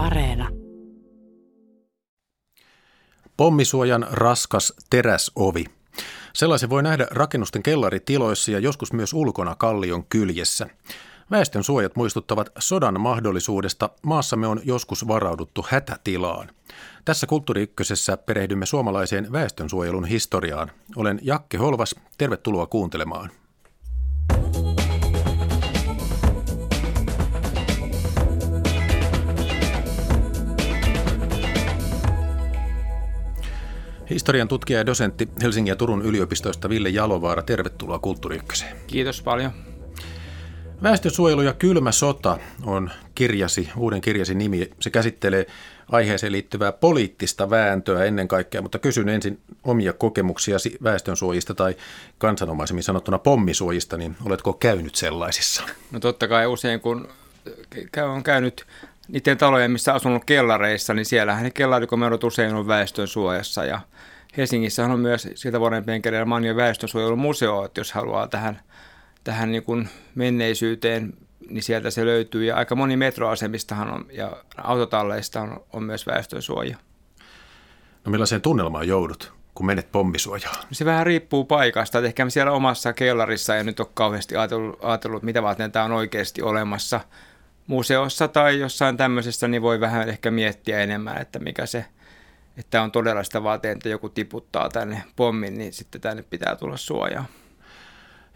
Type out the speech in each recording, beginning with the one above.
Areena. Pommisuojan raskas teräsovi. Sellaisen voi nähdä rakennusten kellaritiloissa ja joskus myös ulkona kallion kyljessä. Väestön suojat muistuttavat sodan mahdollisuudesta. Maassamme on joskus varauduttu hätätilaan. Tässä Kulttuuri perehdymme suomalaiseen väestönsuojelun historiaan. Olen Jakke Holvas. Tervetuloa kuuntelemaan. Historian tutkija ja dosentti Helsingin ja Turun yliopistoista Ville Jalovaara, tervetuloa Kulttuuri Kiitos paljon. Väestönsuojelu ja kylmä sota on kirjasi, uuden kirjasi nimi. Se käsittelee aiheeseen liittyvää poliittista vääntöä ennen kaikkea, mutta kysyn ensin omia kokemuksia väestönsuojista tai kansanomaisemmin sanottuna pommisuojista, niin oletko käynyt sellaisissa? No totta kai usein kun on käynyt niiden talojen, missä asunut kellareissa, niin siellähän ne kellarikomerot usein on väestön suojassa ja Helsingissä on myös siltä vuoden penkereillä Manjon väestönsuojelumuseo, että jos haluaa tähän, tähän niin kuin menneisyyteen, niin sieltä se löytyy. Ja aika moni metroasemistahan on, ja autotalleista on, on myös väestönsuoja. No millaiseen tunnelmaan joudut, kun menet pommisuojaan? Se vähän riippuu paikasta. Että ehkä siellä omassa kellarissa ja nyt ole kauheasti ajatellut, ajatellut mitä varten tämä on oikeasti olemassa – museossa tai jossain tämmöisessä, niin voi vähän ehkä miettiä enemmän, että mikä se, että on todella sitä vaateen, että joku tiputtaa tänne pommin, niin sitten tänne pitää tulla suojaa.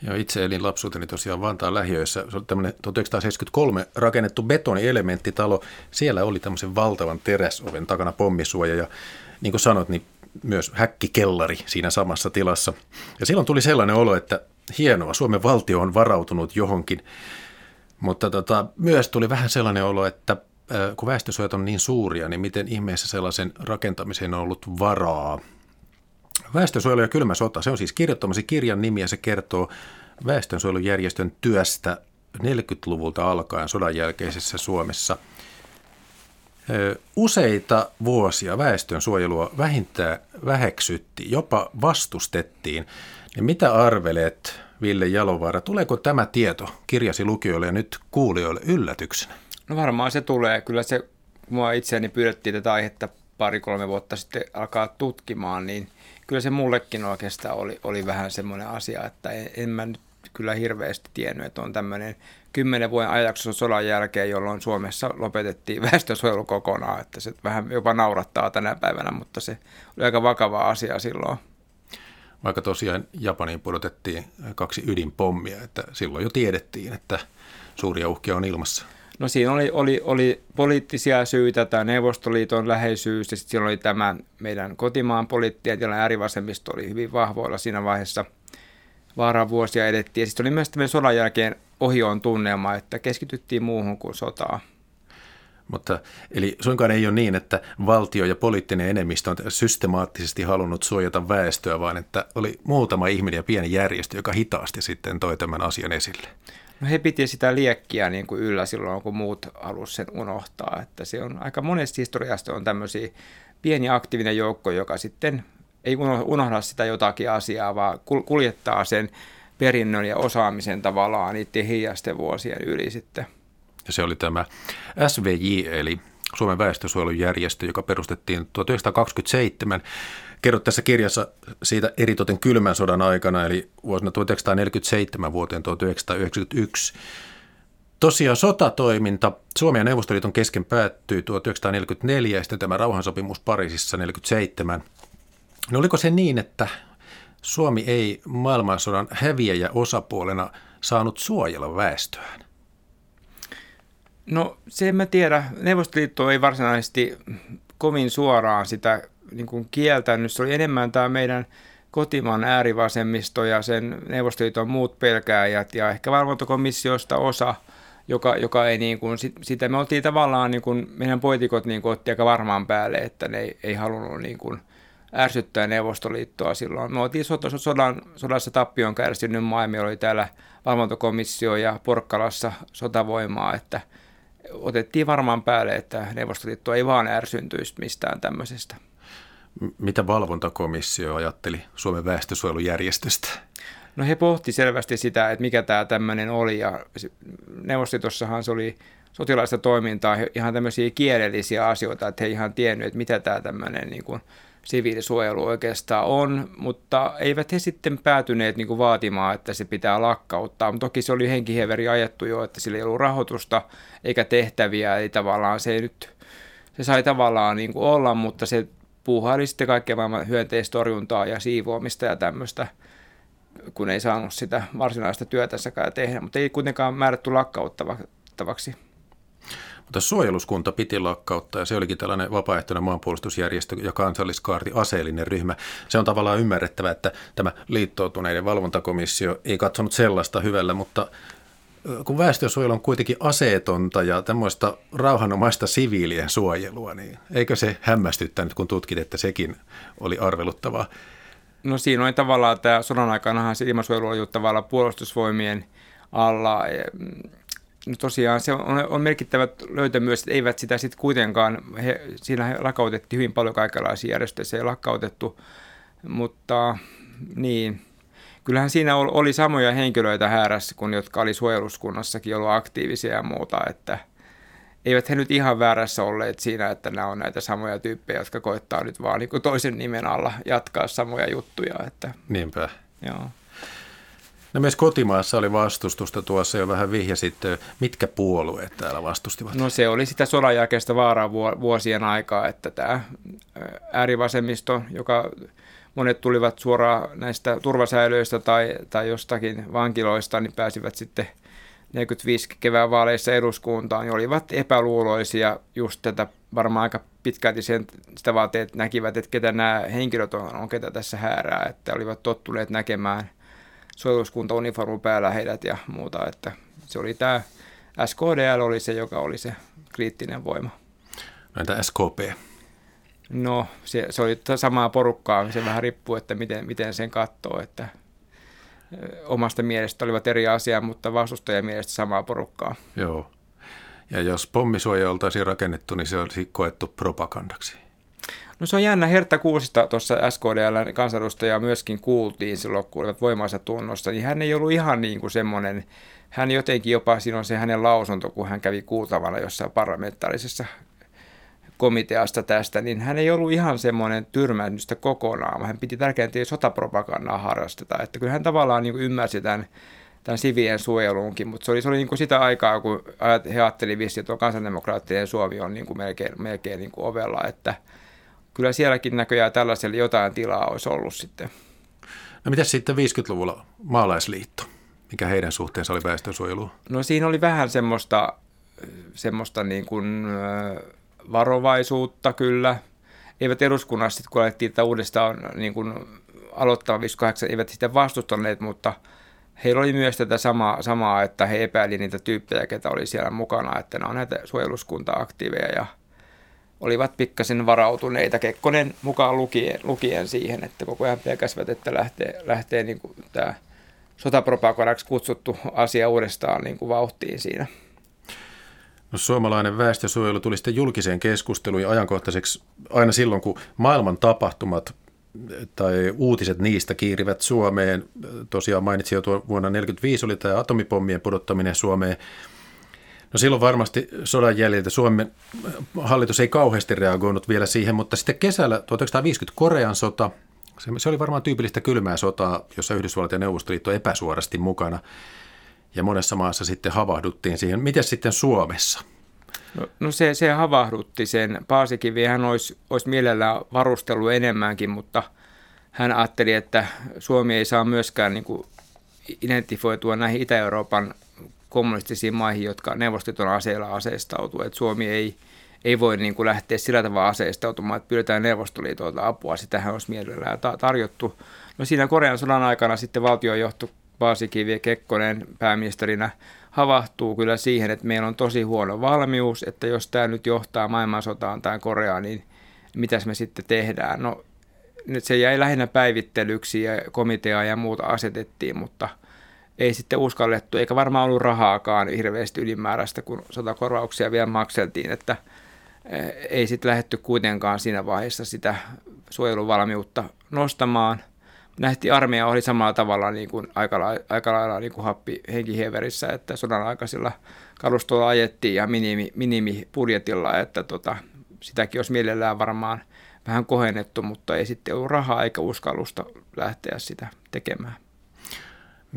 Joo, itse elin lapsuuteni tosiaan Vantaan lähiöissä. Se oli tämmöinen 1973 rakennettu betonielementtitalo. Siellä oli tämmöisen valtavan teräsoven takana pommisuoja ja niin kuin sanoit, niin myös häkkikellari siinä samassa tilassa. Ja silloin tuli sellainen olo, että hienoa, Suomen valtio on varautunut johonkin. Mutta tota, myös tuli vähän sellainen olo, että kun väestösuojat on niin suuria, niin miten ihmeessä sellaisen rakentamiseen on ollut varaa. Väestönsuojelu ja kylmä sota, se on siis kirjoittamasi kirjan nimi ja se kertoo väestönsuojelujärjestön työstä 40-luvulta alkaen sodan jälkeisessä Suomessa. Useita vuosia väestönsuojelua vähintään väheksyttiin, jopa vastustettiin. Niin mitä arvelet Ville Jalovaara. Tuleeko tämä tieto kirjasi lukijoille ja nyt kuulijoille yllätyksenä? No varmaan se tulee. Kyllä se, mua itseäni pyydettiin tätä aihetta pari-kolme vuotta sitten alkaa tutkimaan, niin kyllä se mullekin oikeastaan oli, oli vähän semmoinen asia, että en, en mä nyt kyllä hirveästi tiennyt, että on tämmöinen kymmenen vuoden ajakso sodan jälkeen, jolloin Suomessa lopetettiin väestönsuojelu kokonaan, että se vähän jopa naurattaa tänä päivänä, mutta se oli aika vakava asia silloin vaikka tosiaan Japaniin pudotettiin kaksi ydinpommia, että silloin jo tiedettiin, että suuria uhkia on ilmassa. No siinä oli, oli, oli poliittisia syitä, tämä Neuvostoliiton läheisyys ja sitten siellä oli tämä meidän kotimaan poliittinen ja äärivasemmisto oli hyvin vahvoilla siinä vaiheessa. Vaaran vuosia edettiin ja sitten oli myös tämän sodan jälkeen ohioon tunnelma, että keskityttiin muuhun kuin sotaan. Mutta, eli suinkaan ei ole niin, että valtio ja poliittinen enemmistö on systemaattisesti halunnut suojata väestöä, vaan että oli muutama ihminen ja pieni järjestö, joka hitaasti sitten toi tämän asian esille. No he piti sitä liekkiä niin kuin yllä silloin, kun muut halusivat sen unohtaa. Että se on aika monesti historiasta on tämmöisiä pieni aktiivinen joukko, joka sitten ei unohda sitä jotakin asiaa, vaan kuljettaa sen perinnön ja osaamisen tavallaan niiden hiljaisten vuosien yli sitten. Ja se oli tämä SVJ, eli Suomen väestösuojelujärjestö, joka perustettiin 1927. Kerrot tässä kirjassa siitä eritoten kylmän sodan aikana, eli vuosina 1947 vuoteen 1991. Tosiaan sotatoiminta Suomen ja Neuvostoliiton kesken päättyi 1944 ja sitten tämä rauhansopimus Pariisissa 1947. No oliko se niin, että Suomi ei maailmansodan häviäjä osapuolena saanut suojella väestöään? No se en mä tiedä. Neuvostoliitto ei varsinaisesti kovin suoraan sitä niin kuin kieltänyt. Se oli enemmän tämä meidän kotimaan äärivasemmisto ja sen Neuvostoliiton muut pelkääjät ja ehkä valvontakomissiosta osa, joka, joka ei niin kuin, sitä me oltiin tavallaan, niin kuin, meidän poitikot niin kuin, otti aika varmaan päälle, että ne ei, ei halunnut niin kuin, ärsyttää Neuvostoliittoa silloin. Me oltiin sodan, sodassa tappion kärsinyt maa, meillä oli täällä valvontakomissio ja Porkkalassa sotavoimaa, että – otettiin varmaan päälle, että Neuvostoliitto ei vaan ärsyntyisi mistään tämmöisestä. Mitä valvontakomissio ajatteli Suomen väestösuojelujärjestöstä? No he pohti selvästi sitä, että mikä tämä tämmöinen oli ja Neuvostoliitossahan se oli sotilaista toimintaa, ihan tämmöisiä kielellisiä asioita, että he ihan tiennyt, että mitä tämä tämmöinen niin kuin siviilisuojelu oikeastaan on, mutta eivät he sitten päätyneet niin vaatimaan, että se pitää lakkauttaa. Mutta toki se oli henkiheveri ajettu jo, että sillä ei ollut rahoitusta eikä tehtäviä, ei tavallaan se ei nyt, se sai tavallaan niin olla, mutta se puuhaili sitten kaikkea maailman hyönteistorjuntaa ja siivoamista ja tämmöistä, kun ei saanut sitä varsinaista työtässäkään tehdä, mutta ei kuitenkaan määrätty lakkauttavaksi. Mutta suojeluskunta piti lakkauttaa ja se olikin tällainen vapaaehtoinen maanpuolustusjärjestö ja kansalliskaarti aseellinen ryhmä. Se on tavallaan ymmärrettävä, että tämä liittoutuneiden valvontakomissio ei katsonut sellaista hyvällä, mutta kun väestönsuojelu on kuitenkin aseetonta ja tämmöistä rauhanomaista siviilien suojelua, niin eikö se hämmästyttänyt, kun tutkit, että sekin oli arveluttavaa? No siinä oli tavallaan tämä sodan aikanahan se ilmasuojelu oli tavallaan puolustusvoimien alla. No tosiaan se on, on merkittävä löytö myös, että eivät sitä sitten kuitenkaan, he, siinä he lakkautettiin hyvin paljon kaikenlaisia järjestöjä, se ei lakkautettu, mutta niin, kyllähän siinä oli samoja henkilöitä häärässä kuin jotka oli suojeluskunnassakin ollut aktiivisia ja muuta, että eivät he nyt ihan väärässä olleet siinä, että nämä on näitä samoja tyyppejä, jotka koittaa nyt vaan niin toisen nimen alla jatkaa samoja juttuja. Että, Niinpä. Joo. No myös kotimaassa oli vastustusta tuossa jo vähän sitten. Mitkä puolueet täällä vastustivat? No se oli sitä sodan jälkeistä vaaraa vuosien aikaa, että tämä äärivasemmisto, joka monet tulivat suoraan näistä turvasäilöistä tai, tai jostakin vankiloista, niin pääsivät sitten 45 kevään vaaleissa eduskuntaan, niin olivat epäluuloisia just tätä varmaan aika pitkälti sen, sitä vaateet näkivät, että ketä nämä henkilöt on, on ketä tässä häärää, että olivat tottuneet näkemään – suojeluskunta uniformu päällä heidät ja muuta, että se oli tämä SKDL oli se, joka oli se kriittinen voima. No entä SKP? No se, se oli samaa porukkaa, se vähän riippuu, että miten, miten sen katsoo, että omasta mielestä olivat eri asiaa, mutta vastustajan mielestä samaa porukkaa. Joo. Ja jos pommisuoja oltaisiin rakennettu, niin se olisi koettu propagandaksi. No se on jännä. Hertta Kuusista tuossa SKDL kansanedustajaa myöskin kuultiin silloin, kun olivat voimansa tunnossa, niin hän ei ollut ihan niin kuin semmoinen, hän jotenkin jopa, siinä on se hänen lausunto, kun hän kävi kuultavana jossain parlamentaarisessa komiteasta tästä, niin hän ei ollut ihan semmoinen tyrmännystä kokonaan, vaan hän piti tärkeää, että ei sotapropagandaa harrasteta. Että kyllä hän tavallaan niin ymmärsi tämän, tämän sivien suojeluunkin, mutta se oli, se oli niin kuin sitä aikaa, kun he ajattelivat että tuo kansanneukraattinen Suomi on niin kuin melkein, melkein niin kuin ovella, että – kyllä sielläkin näköjään tällaiselle jotain tilaa olisi ollut sitten. No mitä sitten 50-luvulla maalaisliitto? Mikä heidän suhteensa oli väestönsuojeluun? No siinä oli vähän semmoista, semmoista niin kuin, varovaisuutta kyllä. Eivät eduskunnassa sitten, kun alettiin tätä uudestaan niin kuin aloittaa 58, eivät sitä vastustaneet, mutta heillä oli myös tätä samaa, samaa että he epäili niitä tyyppejä, ketä oli siellä mukana, että ne on näitä suojeluskunta-aktiiveja ja – olivat pikkasen varautuneita, Kekkonen mukaan lukien, lukien siihen, että koko ajan pelkäsivät, että lähtee, lähtee niin kuin tämä sotapropagandaksi kutsuttu asia uudestaan niin kuin vauhtiin siinä. No, suomalainen väestösuojelu tuli sitten julkiseen keskusteluun ja ajankohtaiseksi aina silloin, kun maailman tapahtumat tai uutiset niistä kiirivät Suomeen. Tosiaan mainitsin jo tuo vuonna 1945 oli tämä atomipommien pudottaminen Suomeen. No silloin varmasti sodan jäljiltä Suomen hallitus ei kauheasti reagoinut vielä siihen, mutta sitten kesällä 1950 Korean sota, se oli varmaan tyypillistä kylmää sotaa, jossa Yhdysvallat ja Neuvostoliitto epäsuorasti mukana. Ja monessa maassa sitten havahduttiin siihen. Miten sitten Suomessa? No, no se, se havahdutti sen. Paasikivi hän olisi, olisi mielellään varustellut enemmänkin, mutta hän ajatteli, että Suomi ei saa myöskään niin kuin identifioitua näihin Itä-Euroopan kommunistisiin maihin, jotka Neuvostoliiton aseilla aseistautuu. Että Suomi ei, ei voi niin kuin lähteä sillä tavalla aseistautumaan, että pyydetään Neuvostoliitolta apua. Sitähän olisi mielellään tarjottu. No siinä Korean sodan aikana sitten valtiojohto Paasikivi ja Kekkonen pääministerinä havahtuu kyllä siihen, että meillä on tosi huono valmius, että jos tämä nyt johtaa maailmansotaan tai Koreaan, niin mitäs me sitten tehdään? No nyt se jäi lähinnä päivittelyksi ja komitea ja muuta asetettiin, mutta – ei sitten uskallettu, eikä varmaan ollut rahaakaan hirveästi ylimääräistä, kun sotakorvauksia vielä makseltiin, että eh, ei sitten lähdetty kuitenkaan siinä vaiheessa sitä suojeluvalmiutta nostamaan, nähtiin armeija oli samalla tavalla niin kuin aika, lailla, aika lailla niin kuin happi henkihieverissä, että sodan aikaisilla kalustolla ajettiin ja minimi, minimibudjetilla, että tota, sitäkin olisi mielellään varmaan vähän kohennettu, mutta ei sitten ollut rahaa eikä uskallusta lähteä sitä tekemään.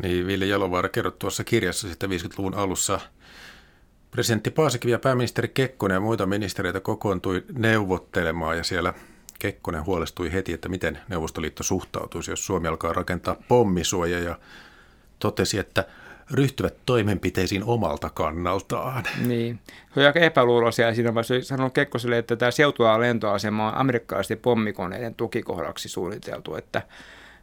Niin, Ville Jalovaara kerrot tuossa kirjassa sitten 50-luvun alussa Presidentti Paasikivi ja pääministeri Kekkonen ja muita ministeriöitä kokoontui neuvottelemaan ja siellä Kekkonen huolestui heti, että miten Neuvostoliitto suhtautuisi, jos Suomi alkaa rakentaa pommisuoja ja totesi, että ryhtyvät toimenpiteisiin omalta kannaltaan. Niin. Se on aika epäluuloisia siinä vaiheessa. Sanonut Kekkoselle, että tämä seutua lentoasema on amerikkalaisten pommikoneiden tukikohdaksi suunniteltu, että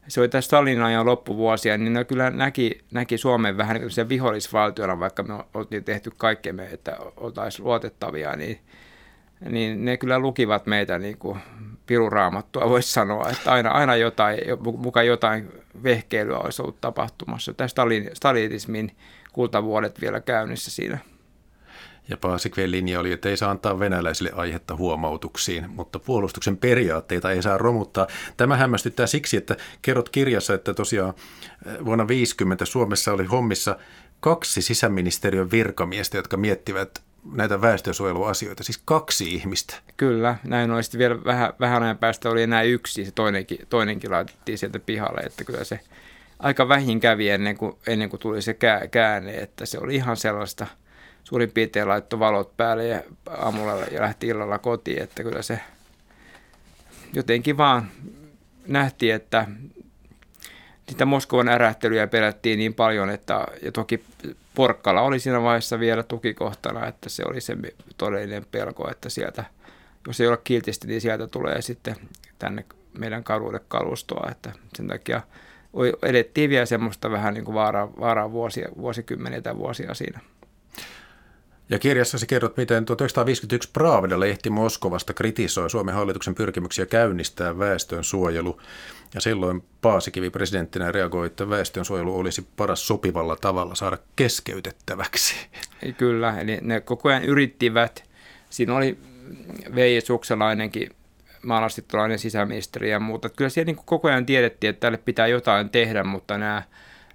se oli tässä Stalinin ajan loppuvuosia, niin ne kyllä näki, näki Suomen vähän niin vihollisvaltiona, vaikka me oltiin tehty kaikkemme, että oltaisiin luotettavia, niin, niin ne kyllä lukivat meitä niin kuin piruraamattua, voisi sanoa, että aina, aina jotain, mukaan jotain vehkeilyä olisi ollut tapahtumassa. Tämä Stalin, stalinismin kultavuodet vielä käynnissä siinä. Ja Paasikveen linja oli, että ei saa antaa venäläisille aihetta huomautuksiin, mutta puolustuksen periaatteita ei saa romuttaa. Tämä hämmästyttää siksi, että kerrot kirjassa, että tosiaan eh, vuonna 50 Suomessa oli hommissa kaksi sisäministeriön virkamiestä, jotka miettivät näitä väestönsuojeluasioita, siis kaksi ihmistä. Kyllä, näin oli. Sitten vielä vähän, vähän ajan päästä oli enää yksi, se toinenkin, toinenkin laitettiin sieltä pihalle, että kyllä se aika vähin kävi ennen kuin, ennen kuin tuli se käänne, että se oli ihan sellaista – suurin piirtein laittoi valot päälle ja aamulla ja lähti illalla kotiin, että kyllä se jotenkin vaan nähtiin, että niitä Moskovan ärähtelyjä pelättiin niin paljon, että ja toki Porkkala oli siinä vaiheessa vielä tukikohtana, että se oli se todellinen pelko, että sieltä, jos ei ole kiltisti, niin sieltä tulee sitten tänne meidän kaduille kalustoa, että sen takia edettiin vielä semmoista vähän niin kuin vaaraa, vaaraa vuosia, vuosikymmeniä tai vuosia siinä. Ja kirjassasi kerrot, miten 1951 Pravda-lehti Moskovasta kritisoi Suomen hallituksen pyrkimyksiä käynnistää väestön suojelu. Ja silloin Paasikivi presidenttinä reagoi, että väestön suojelu olisi paras sopivalla tavalla saada keskeytettäväksi. Kyllä, eli ne koko ajan yrittivät. Siinä oli Veijo Sukselainenkin maalastittolainen sisäministeri ja muuta. Kyllä siellä niin koko ajan tiedettiin, että tälle pitää jotain tehdä, mutta nämä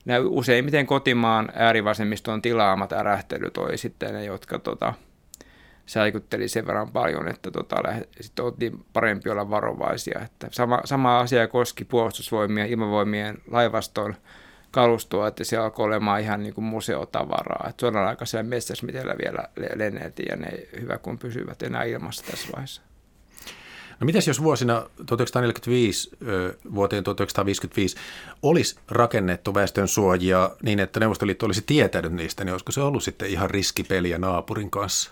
nämä useimmiten kotimaan äärivasemmiston tilaamat ärähtelyt oli sitten ne, jotka tota, säikytteli sen verran paljon, että tota, sitten oltiin parempi olla varovaisia. Että sama, sama asia koski puolustusvoimien, ilmavoimien laivaston kalustoa, että se alkoi olemaan ihan niin kuin museotavaraa. Että sodan aikaisella metsäsmitellä vielä lenneltiin ja ne hyvä kun pysyvät enää ilmassa tässä vaiheessa. No mitäs jos vuosina 1945 vuoteen 1955 olisi rakennettu väestön suojia niin, että Neuvostoliitto olisi tietänyt niistä, niin olisiko se ollut sitten ihan riskipeliä naapurin kanssa?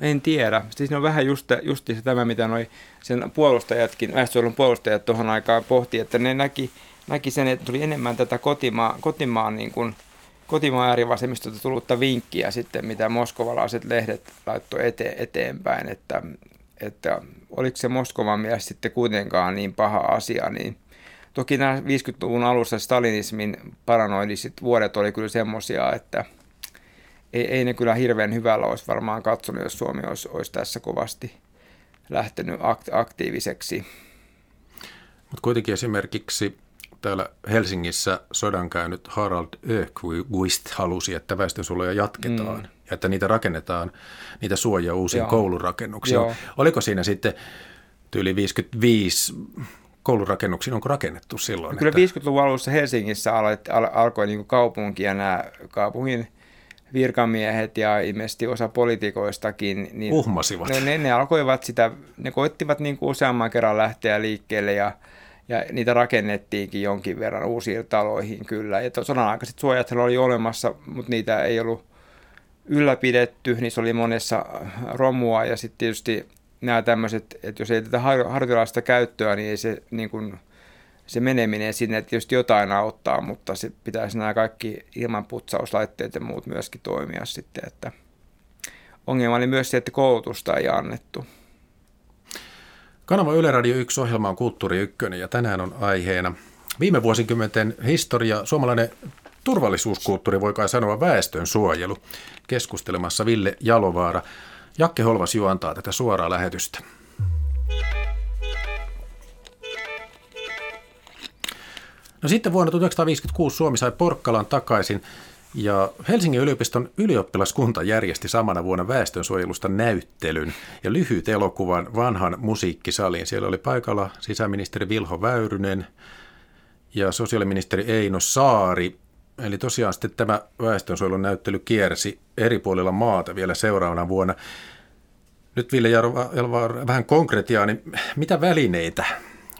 En tiedä. Siis on vähän just, just tämä, mitä noi sen puolustajatkin, väestönsuojelun puolustajat tuohon aikaan pohti, että ne näki, näki sen, että tuli enemmän tätä kotimaa, kotimaan niin kuin, kotimaan äärivasemmistolta tullutta vinkkiä sitten, mitä moskovalaiset lehdet laittoi ete, eteenpäin, että, että oliko se Moskovan mielestä sitten kuitenkaan niin paha asia, niin toki nämä 50-luvun alussa stalinismin paranoidiset vuodet oli kyllä semmoisia, että ei, ei ne kyllä hirveän hyvällä olisi varmaan katsonut, jos Suomi olisi, olisi tässä kovasti lähtenyt aktiiviseksi. Mutta kuitenkin esimerkiksi täällä Helsingissä sodan käynyt Harald Öqvist halusi, että väestönsuojeluja jatketaan mm. Ja että niitä rakennetaan, niitä suojaa uusiin Joo. koulurakennuksiin. Joo. Oliko siinä sitten tyyli 55 koulurakennuksiin, onko rakennettu silloin? No kyllä että... 50-luvun alussa Helsingissä al- al- alkoi niin kaupunki ja nämä kaupungin virkamiehet ja ilmeisesti osa poliitikoistakin. Niin Uhmasivat. Ne, ne, ne, alkoivat sitä, ne koittivat niin kuin useamman kerran lähteä liikkeelle ja ja niitä rakennettiinkin jonkin verran uusiin taloihin kyllä. Ja sodan aikaiset suojat oli olemassa, mutta niitä ei ollut ylläpidetty, niissä oli monessa romua ja sitten tietysti nämä tämmöiset, että jos ei tätä hartilaista käyttöä, niin ei se, niin kuin, se meneminen sinne tietysti jotain auttaa, mutta se pitäisi nämä kaikki ilmanputsauslaitteet ja muut myöskin toimia sitten, että ongelma oli myös se, että koulutusta ei annettu. Kanava Yle Radio 1 ohjelma on Kulttuuri 1 ja tänään on aiheena viime vuosikymmenten historia, suomalainen turvallisuuskulttuuri, voi kai sanoa väestön suojelu. Keskustelemassa Ville Jalovaara. Jakke Holvas juontaa tätä suoraa lähetystä. No sitten vuonna 1956 Suomi sai Porkkalan takaisin ja Helsingin yliopiston ylioppilaskunta järjesti samana vuonna väestönsuojelusta näyttelyn ja lyhyt elokuvan vanhan musiikkisaliin. Siellä oli paikalla sisäministeri Vilho Väyrynen ja sosiaaliministeri Eino Saari. Eli tosiaan sitten tämä väestönsuojelun näyttely kiersi eri puolilla maata vielä seuraavana vuonna. Nyt Ville Jarva, vähän konkretiaa, niin mitä välineitä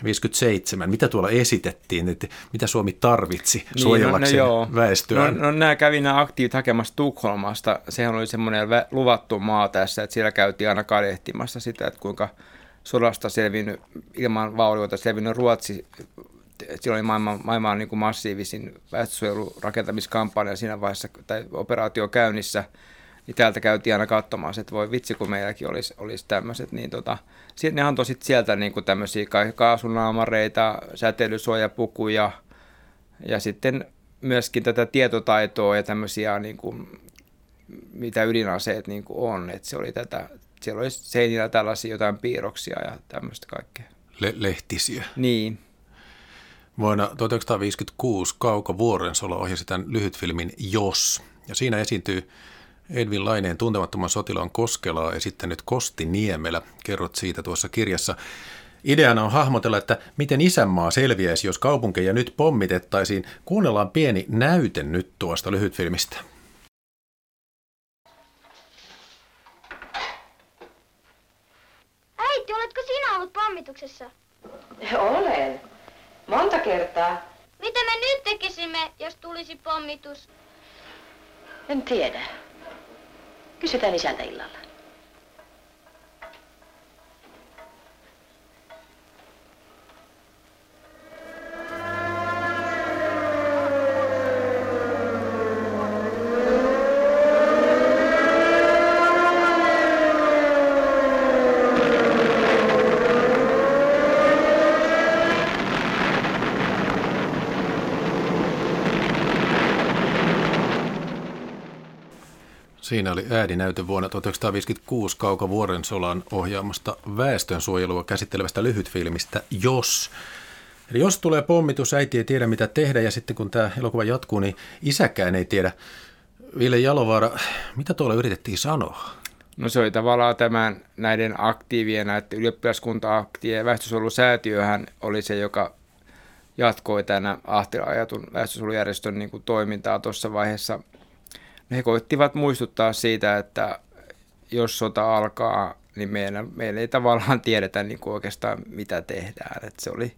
57. Mitä tuolla esitettiin, että mitä Suomi tarvitsi suojellakseen niin, no, no väestöä? No, no nämä kävi nämä aktiivit hakemassa Tukholmasta. Sehän oli semmoinen luvattu maa tässä, että siellä käytiin aina kadehtimassa sitä, että kuinka sodasta selvinnyt, ilman vaurioita selvinnyt Ruotsi silloin oli maailman, maailman niin kuin massiivisin väestönsuojelurakentamiskampanja siinä vaiheessa, tai operaatio käynnissä – niin täältä käytiin aina katsomaan, että voi vitsi, kun meilläkin olisi, olisi tämmöiset, niin tota, sitten ne antoi sit sieltä niin kuin tämmöisiä kaasunaamareita, säteilysuojapukuja ja sitten myöskin tätä tietotaitoa ja tämmöisiä, niin kuin, mitä ydinaseet niin kuin on, että se oli tätä, siellä oli seinillä tällaisia jotain piirroksia ja tämmöistä kaikkea. Le- lehtisiä. Niin. Vuonna 1956 Kauko Vuorensola ohjasi tämän lyhytfilmin Jos, ja siinä esiintyy Edvin Laineen tuntemattoman sotilaan Koskelaa esittänyt Kosti Niemelä. Kerrot siitä tuossa kirjassa. Ideana on hahmotella, että miten isänmaa selviäisi, jos kaupunkeja nyt pommitettaisiin. Kuunnellaan pieni näyte nyt tuosta lyhytfilmistä. Äiti, oletko sinä ollut pommituksessa? Olen. Monta kertaa. Mitä me nyt tekisimme, jos tulisi pommitus? En tiedä. Kysytään isältä illalla. Siinä oli ääninäytö vuonna 1956 Kauka Vuorensolan ohjaamasta väestönsuojelua käsittelevästä lyhytfilmistä Jos. Eli jos tulee pommitus, äiti ei tiedä mitä tehdä ja sitten kun tämä elokuva jatkuu, niin isäkään ei tiedä. Ville Jalovaara, mitä tuolla yritettiin sanoa? No se oli tavallaan tämän näiden aktiivien, että ylioppilaskunta-akti ja väestönsuojelusäätiöhän oli se, joka jatkoi tänä Ahtila ajatun väestönsuojelujärjestön niin kuin toimintaa tuossa vaiheessa – he koittivat muistuttaa siitä, että jos sota alkaa, niin meillä, meillä ei tavallaan tiedetä niin kuin oikeastaan mitä tehdään. Että se oli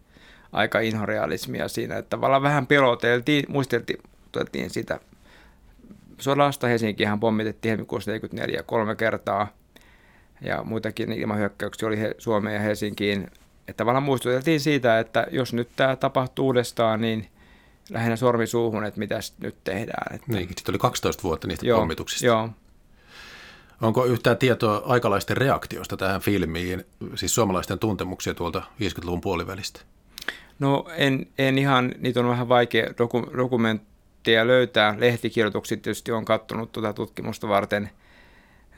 aika inhorealismia siinä, että tavallaan vähän peloteltiin, muisteltiin sitä sodasta. Helsinkihän pommitettiin helmikuussa 44 kolme kertaa ja muitakin ilmahyökkäyksiä oli Suomeen ja Helsinkiin. Että tavallaan muistuteltiin siitä, että jos nyt tämä tapahtuu uudestaan, niin – lähinnä sormi suuhun, että mitä nyt tehdään. Että... Niin, sitten oli 12 vuotta niistä joo, pommituksista. Joo. Onko yhtään tietoa aikalaisten reaktiosta tähän filmiin, siis suomalaisten tuntemuksia tuolta 50-luvun puolivälistä? No en, en ihan, niitä on vähän vaikea doku, dokumentteja löytää. Lehtikirjoitukset tietysti on kattonut tuota tutkimusta varten.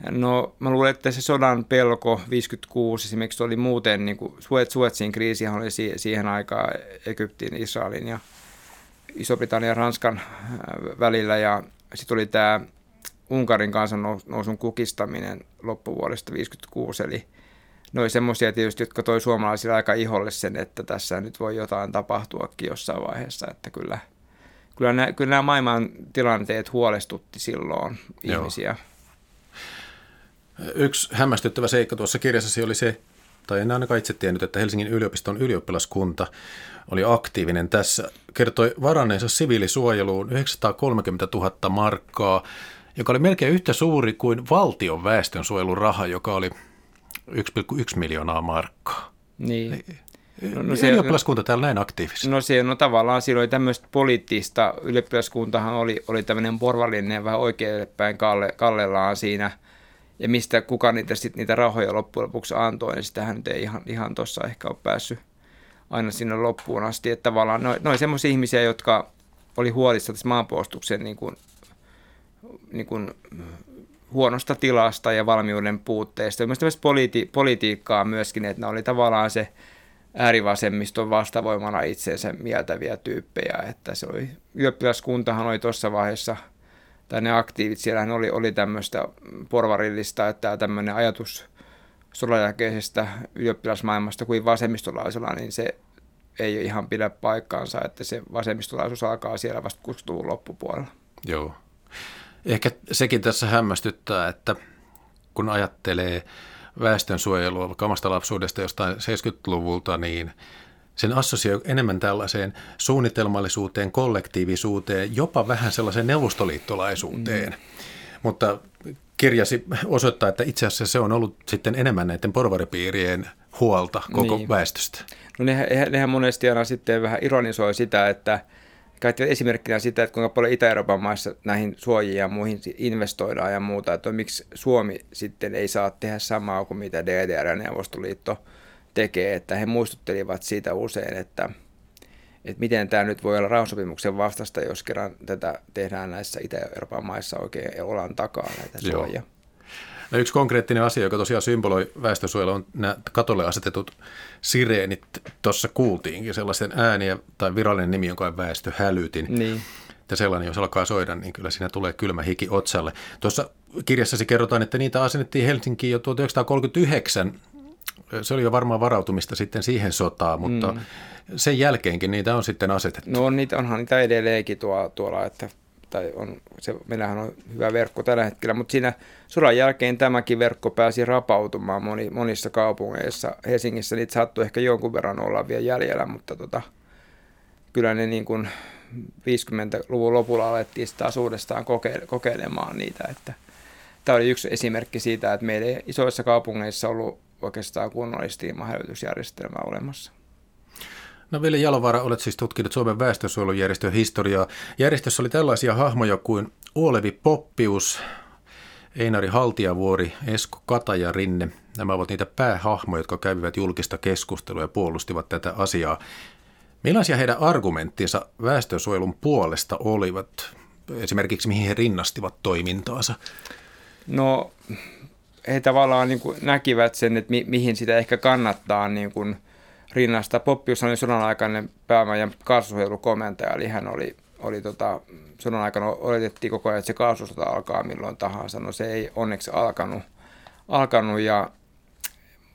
No mä luulen, että se sodan pelko 56 esimerkiksi oli muuten, niin kuin Suetsin kriisi oli siihen aikaan Egyptin, Israelin ja Iso-Britannian ja Ranskan äh, välillä ja sitten oli tämä Unkarin kansannousun kukistaminen loppuvuodesta 1956, eli oli semmoisia tietysti, jotka toi suomalaisille aika iholle sen, että tässä nyt voi jotain tapahtuakin jossain vaiheessa, että kyllä, kyllä, nämä, kyllä nämä maailman tilanteet huolestutti silloin Joo. ihmisiä. Yksi hämmästyttävä seikka tuossa kirjassasi oli se, tai en ainakaan itse tiennyt, että Helsingin yliopiston ylioppilaskunta oli aktiivinen tässä. Kertoi varanneensa siviilisuojeluun 930 000 markkaa, joka oli melkein yhtä suuri kuin valtion väestönsuojeluraha, joka oli 1,1 miljoonaa markkaa. Niin. No, no se, ylioppilaskunta täällä näin aktiivisesti. No se no tavallaan silloin tämmöistä poliittista, ylioppilaskuntahan oli, oli tämmöinen porvallinen vähän oikeinpäin kalle, kallellaan siinä – ja mistä kuka niitä, sit, niitä rahoja loppujen lopuksi antoi, niin sitähän nyt ei ihan, ihan tuossa ehkä ole päässyt aina sinne loppuun asti. Että tavallaan noin noi semmoisia ihmisiä, jotka oli huolissa tässä maanpuolustuksen niin kuin, niin kuin huonosta tilasta ja valmiuden puutteesta. Myös politi- politiikkaa myöskin, että ne oli tavallaan se äärivasemmiston vastavoimana itseensä mieltäviä tyyppejä, että se oli, ylioppilaskuntahan oli tuossa vaiheessa, tai ne aktiivit, siellähän oli, oli tämmöistä porvarillista, että tämmöinen ajatus sodanjälkeisestä ylioppilasmaailmasta kuin vasemmistolaisella, niin se ei ihan pidä paikkaansa, että se vasemmistolaisuus alkaa siellä vasta 60-luvun loppupuolella. Joo. Ehkä sekin tässä hämmästyttää, että kun ajattelee väestönsuojelua vaikka omasta lapsuudesta jostain 70-luvulta, niin sen assosioi enemmän tällaiseen suunnitelmallisuuteen, kollektiivisuuteen, jopa vähän sellaiseen neuvostoliittolaisuuteen. Mm. Mutta kirjasi osoittaa, että itse asiassa se on ollut sitten enemmän näiden porvaripiirien huolta koko niin. väestöstä. No nehän, nehän monesti aina sitten vähän ironisoi sitä, että käytti esimerkkinä sitä, että kuinka paljon Itä-Euroopan maissa näihin suojiin ja muihin investoidaan ja muuta, että miksi Suomi sitten ei saa tehdä samaa kuin mitä DDR ja Neuvostoliitto tekee, että he muistuttelivat siitä usein, että, että miten tämä nyt voi olla rauhansopimuksen vastasta, jos kerran tätä tehdään näissä Itä-Euroopan maissa oikein olan takaa näitä suojia. Joo. No yksi konkreettinen asia, joka tosiaan symboloi väestönsuojelua, on nämä katolle asetetut sireenit. Tuossa kuultiinkin sellaisen ääniä tai virallinen nimi, jonka on väestöhälytin. Niin. Ja sellainen, jos alkaa soida, niin kyllä siinä tulee kylmä hiki otsalle. Tuossa kirjassasi kerrotaan, että niitä asennettiin Helsinkiin jo 1939. Se oli jo varmaan varautumista sitten siihen sotaan, mutta mm. sen jälkeenkin niitä on sitten asetettu. No niitä, onhan niitä edelleenkin tuolla, tuolla että tai on, se, meillähän on hyvä verkko tällä hetkellä, mutta siinä sodan jälkeen tämäkin verkko pääsi rapautumaan moni, monissa kaupungeissa. Helsingissä niitä saattoi ehkä jonkun verran olla vielä jäljellä, mutta tota, kyllä ne niin kuin 50-luvun lopulla alettiin sitä taas uudestaan kokeile, kokeilemaan niitä. Että tämä oli yksi esimerkki siitä, että meillä ei isoissa kaupungeissa ollut oikeastaan kunnollista ilmahälytysjärjestelmää olemassa. No Ville Jalovaara, olet siis tutkinut Suomen väestönsuojelujärjestön historiaa. Järjestössä oli tällaisia hahmoja kuin Olevi Poppius, Einari Haltiavuori, Esko Kataja Rinne. Nämä ovat niitä päähahmoja, jotka kävivät julkista keskustelua ja puolustivat tätä asiaa. Millaisia heidän argumenttinsa väestönsuojelun puolesta olivat? Esimerkiksi mihin he rinnastivat toimintaansa? No he tavallaan niin kuin näkivät sen, että mi- mihin sitä ehkä kannattaa niin kuin – rinnasta. Poppius oli sodan aikainen päämajan kaasusuojelukomentaja, eli hän oli, oli tota, sodan aikana oletettiin koko ajan, että se kaasusota alkaa milloin tahansa. No se ei onneksi alkanut, alkanut ja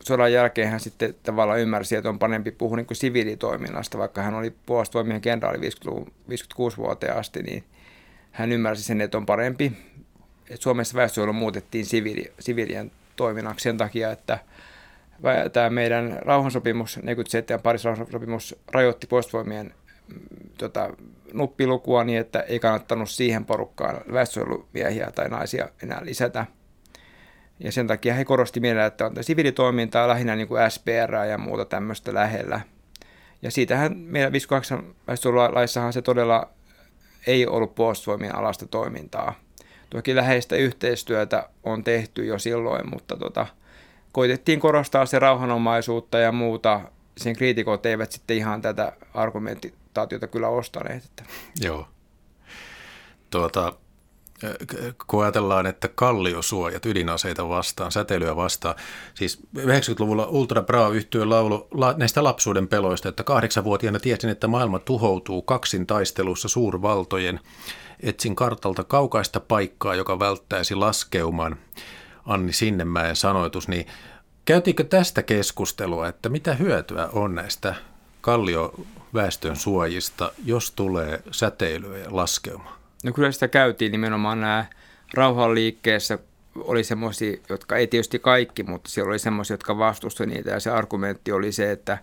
sodan jälkeen hän sitten tavallaan ymmärsi, että on parempi puhua niin kuin siviilitoiminnasta, vaikka hän oli puolustuvoimien kenraali 56-vuoteen asti, niin hän ymmärsi sen, että on parempi, Suomessa väestösuojelu muutettiin siviili, siviilien toiminnaksi sen takia, että – tämä meidän rauhansopimus, 47 Pariisin rauhansopimus rajoitti puolustusvoimien mm, tota, nuppilukua niin, että ei kannattanut siihen porukkaan väestönsuojelumiehiä tai naisia enää lisätä. Ja sen takia he korosti mielellä, että on siviilitoimintaa lähinnä niin kuin SPR ja muuta tämmöistä lähellä. Ja siitähän meidän 58 väestönsuojelulaissahan se todella ei ollut puolustusvoimien alasta toimintaa. Toki läheistä yhteistyötä on tehty jo silloin, mutta tota, koitettiin korostaa se rauhanomaisuutta ja muuta. Sen kriitikot eivät sitten ihan tätä argumentaatiota kyllä ostaneet. Että. Joo. Tuota, kun ajatellaan, että kalliosuojat ydinaseita vastaan, säteilyä vastaan, siis 90-luvulla Ultra Bra yhtyön laulu la, näistä lapsuuden peloista, että kahdeksanvuotiaana tiesin, että maailma tuhoutuu kaksin taistelussa suurvaltojen. Etsin kartalta kaukaista paikkaa, joka välttäisi laskeuman. Anni Sinnemäen sanoitus, niin käytiinkö tästä keskustelua, että mitä hyötyä on näistä kallioväestön suojista, jos tulee säteilyä ja laskeuma? No kyllä sitä käytiin nimenomaan nämä rauhanliikkeessä oli semmoisia, jotka ei tietysti kaikki, mutta siellä oli semmoisia, jotka vastustivat niitä ja se argumentti oli se, että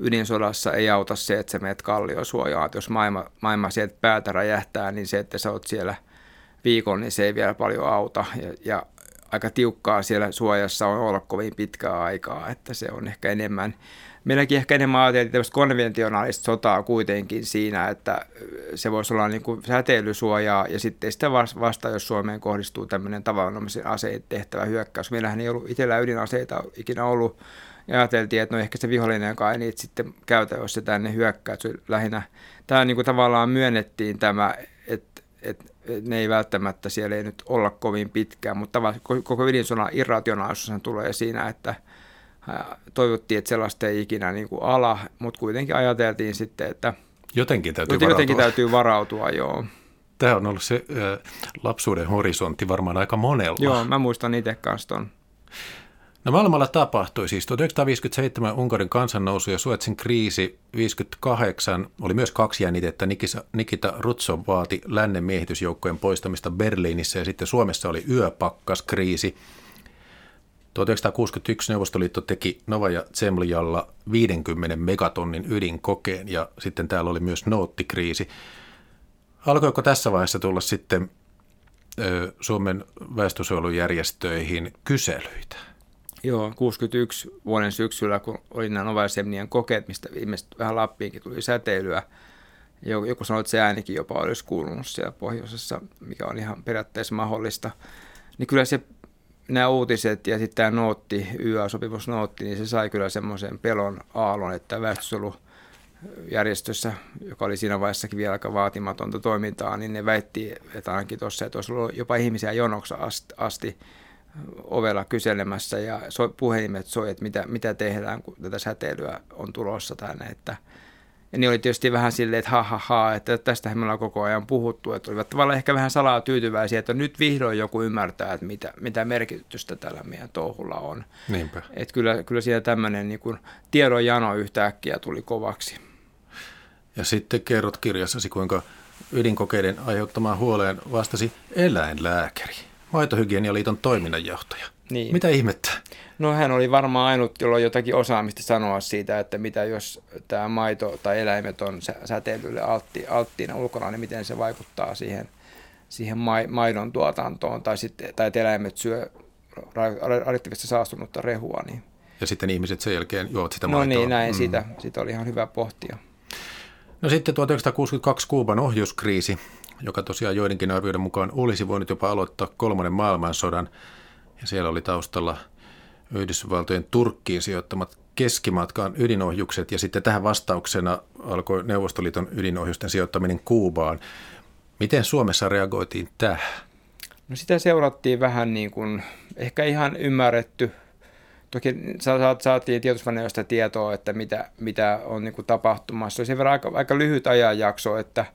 ydinsodassa ei auta se, että sä menet kalliosuojaan. Että jos maailma, maailma sieltä päätä räjähtää, niin se, että sä oot siellä viikon, niin se ei vielä paljon auta. Ja, ja aika tiukkaa siellä suojassa on olla kovin pitkää aikaa, että se on ehkä enemmän, meilläkin ehkä enemmän ajateltiin tämmöistä konventionaalista sotaa kuitenkin siinä, että se voisi olla niin kuin säteilysuojaa ja sitten sitä vasta, jos Suomeen kohdistuu tämmöinen tavanomaisen aseen tehtävä hyökkäys. Meillähän ei ollut itsellä ydinaseita ikinä ollut ja ajateltiin, että no ehkä se vihollinen kai niitä sitten käytä, jos se tänne hyökkää. Se lähinnä, tämä niin kuin tavallaan myönnettiin tämä, että, että ne ei välttämättä siellä ei nyt olla kovin pitkään, mutta koko ydinsodan irrationaalisuus tulee siinä, että toivottiin, että sellaista ei ikinä niin kuin ala, mutta kuitenkin ajateltiin sitten, että jotenkin täytyy jotenkin varautua. täytyy varautua, joo. Tämä on ollut se lapsuuden horisontti varmaan aika monella. Joo, mä muistan itse kanssa ton. No maailmalla tapahtui siis 1957 Unkarin kansannousu ja Suetsin kriisi 58 oli myös kaksi jännitettä. Nikita Rutsov vaati lännen miehitysjoukkojen poistamista Berliinissä ja sitten Suomessa oli yöpakkaskriisi. 1961 Neuvostoliitto teki Novaja Zemljalla 50 megatonnin ydinkokeen ja sitten täällä oli myös noottikriisi. Alkoiko tässä vaiheessa tulla sitten Suomen väestösuojelujärjestöihin kyselyitä? Joo, 61 vuoden syksyllä, kun oli nämä Novasemnien kokeet, mistä viimeistä vähän Lappiinkin tuli säteilyä. Joku sanoi, että se äänikin jopa olisi kuulunut siellä pohjoisessa, mikä on ihan periaatteessa mahdollista. Niin kyllä se, nämä uutiset ja sitten tämä nootti, YA-sopimusnootti, niin se sai kyllä semmoisen pelon aallon, että väestösuojelu järjestössä, joka oli siinä vaiheessakin vielä aika vaatimatonta toimintaa, niin ne väitti, että ainakin tuossa, että olisi ollut jopa ihmisiä jonoksi asti ovella kyselemässä ja so, puhelimet soi, että mitä, mitä tehdään, kun tätä säteilyä on tulossa tänne. Että, ja niin oli tietysti vähän silleen, että ha, ha, ha että tästä me ollaan koko ajan puhuttu, että olivat tavallaan ehkä vähän salaa tyytyväisiä, että nyt vihdoin joku ymmärtää, että mitä, mitä merkitystä tällä meidän touhulla on. Niinpä. Että kyllä, kyllä siinä tämmöinen niin kuin tiedonjano yhtäkkiä tuli kovaksi. Ja sitten kerrot kirjassasi, kuinka ydinkokeiden aiheuttamaan huoleen vastasi eläinlääkäri. Maitohygienialiiton toiminnanjohtaja. Niin. Mitä ihmettä? No hän oli varmaan ainut, jolla on jotakin osaamista sanoa siitä, että mitä jos tämä maito tai eläimet on säteilylle altti, alttiina ulkona, niin miten se vaikuttaa siihen, siihen maidon tuotantoon tai, sitten, tai että eläimet syö radioaktiivisesti saastunutta rehua. Niin. Ja sitten ihmiset sen jälkeen juovat sitä maitoa. No niin, näin, mm. sitä, sitä oli ihan hyvä pohtia. No sitten 1962 Kuuban ohjuskriisi joka tosiaan joidenkin arvioiden mukaan olisi voinut jopa aloittaa kolmannen maailmansodan. Ja siellä oli taustalla Yhdysvaltojen Turkkiin sijoittamat keskimatkaan ydinohjukset ja sitten tähän vastauksena alkoi Neuvostoliiton ydinohjusten sijoittaminen Kuubaan. Miten Suomessa reagoitiin tähän? No sitä seurattiin vähän niin kuin, ehkä ihan ymmärretty. Toki saatiin tiedotusvälineistä tietoa, että mitä, mitä on niin kuin tapahtumassa. Se oli sen verran aika, aika lyhyt ajanjakso, että –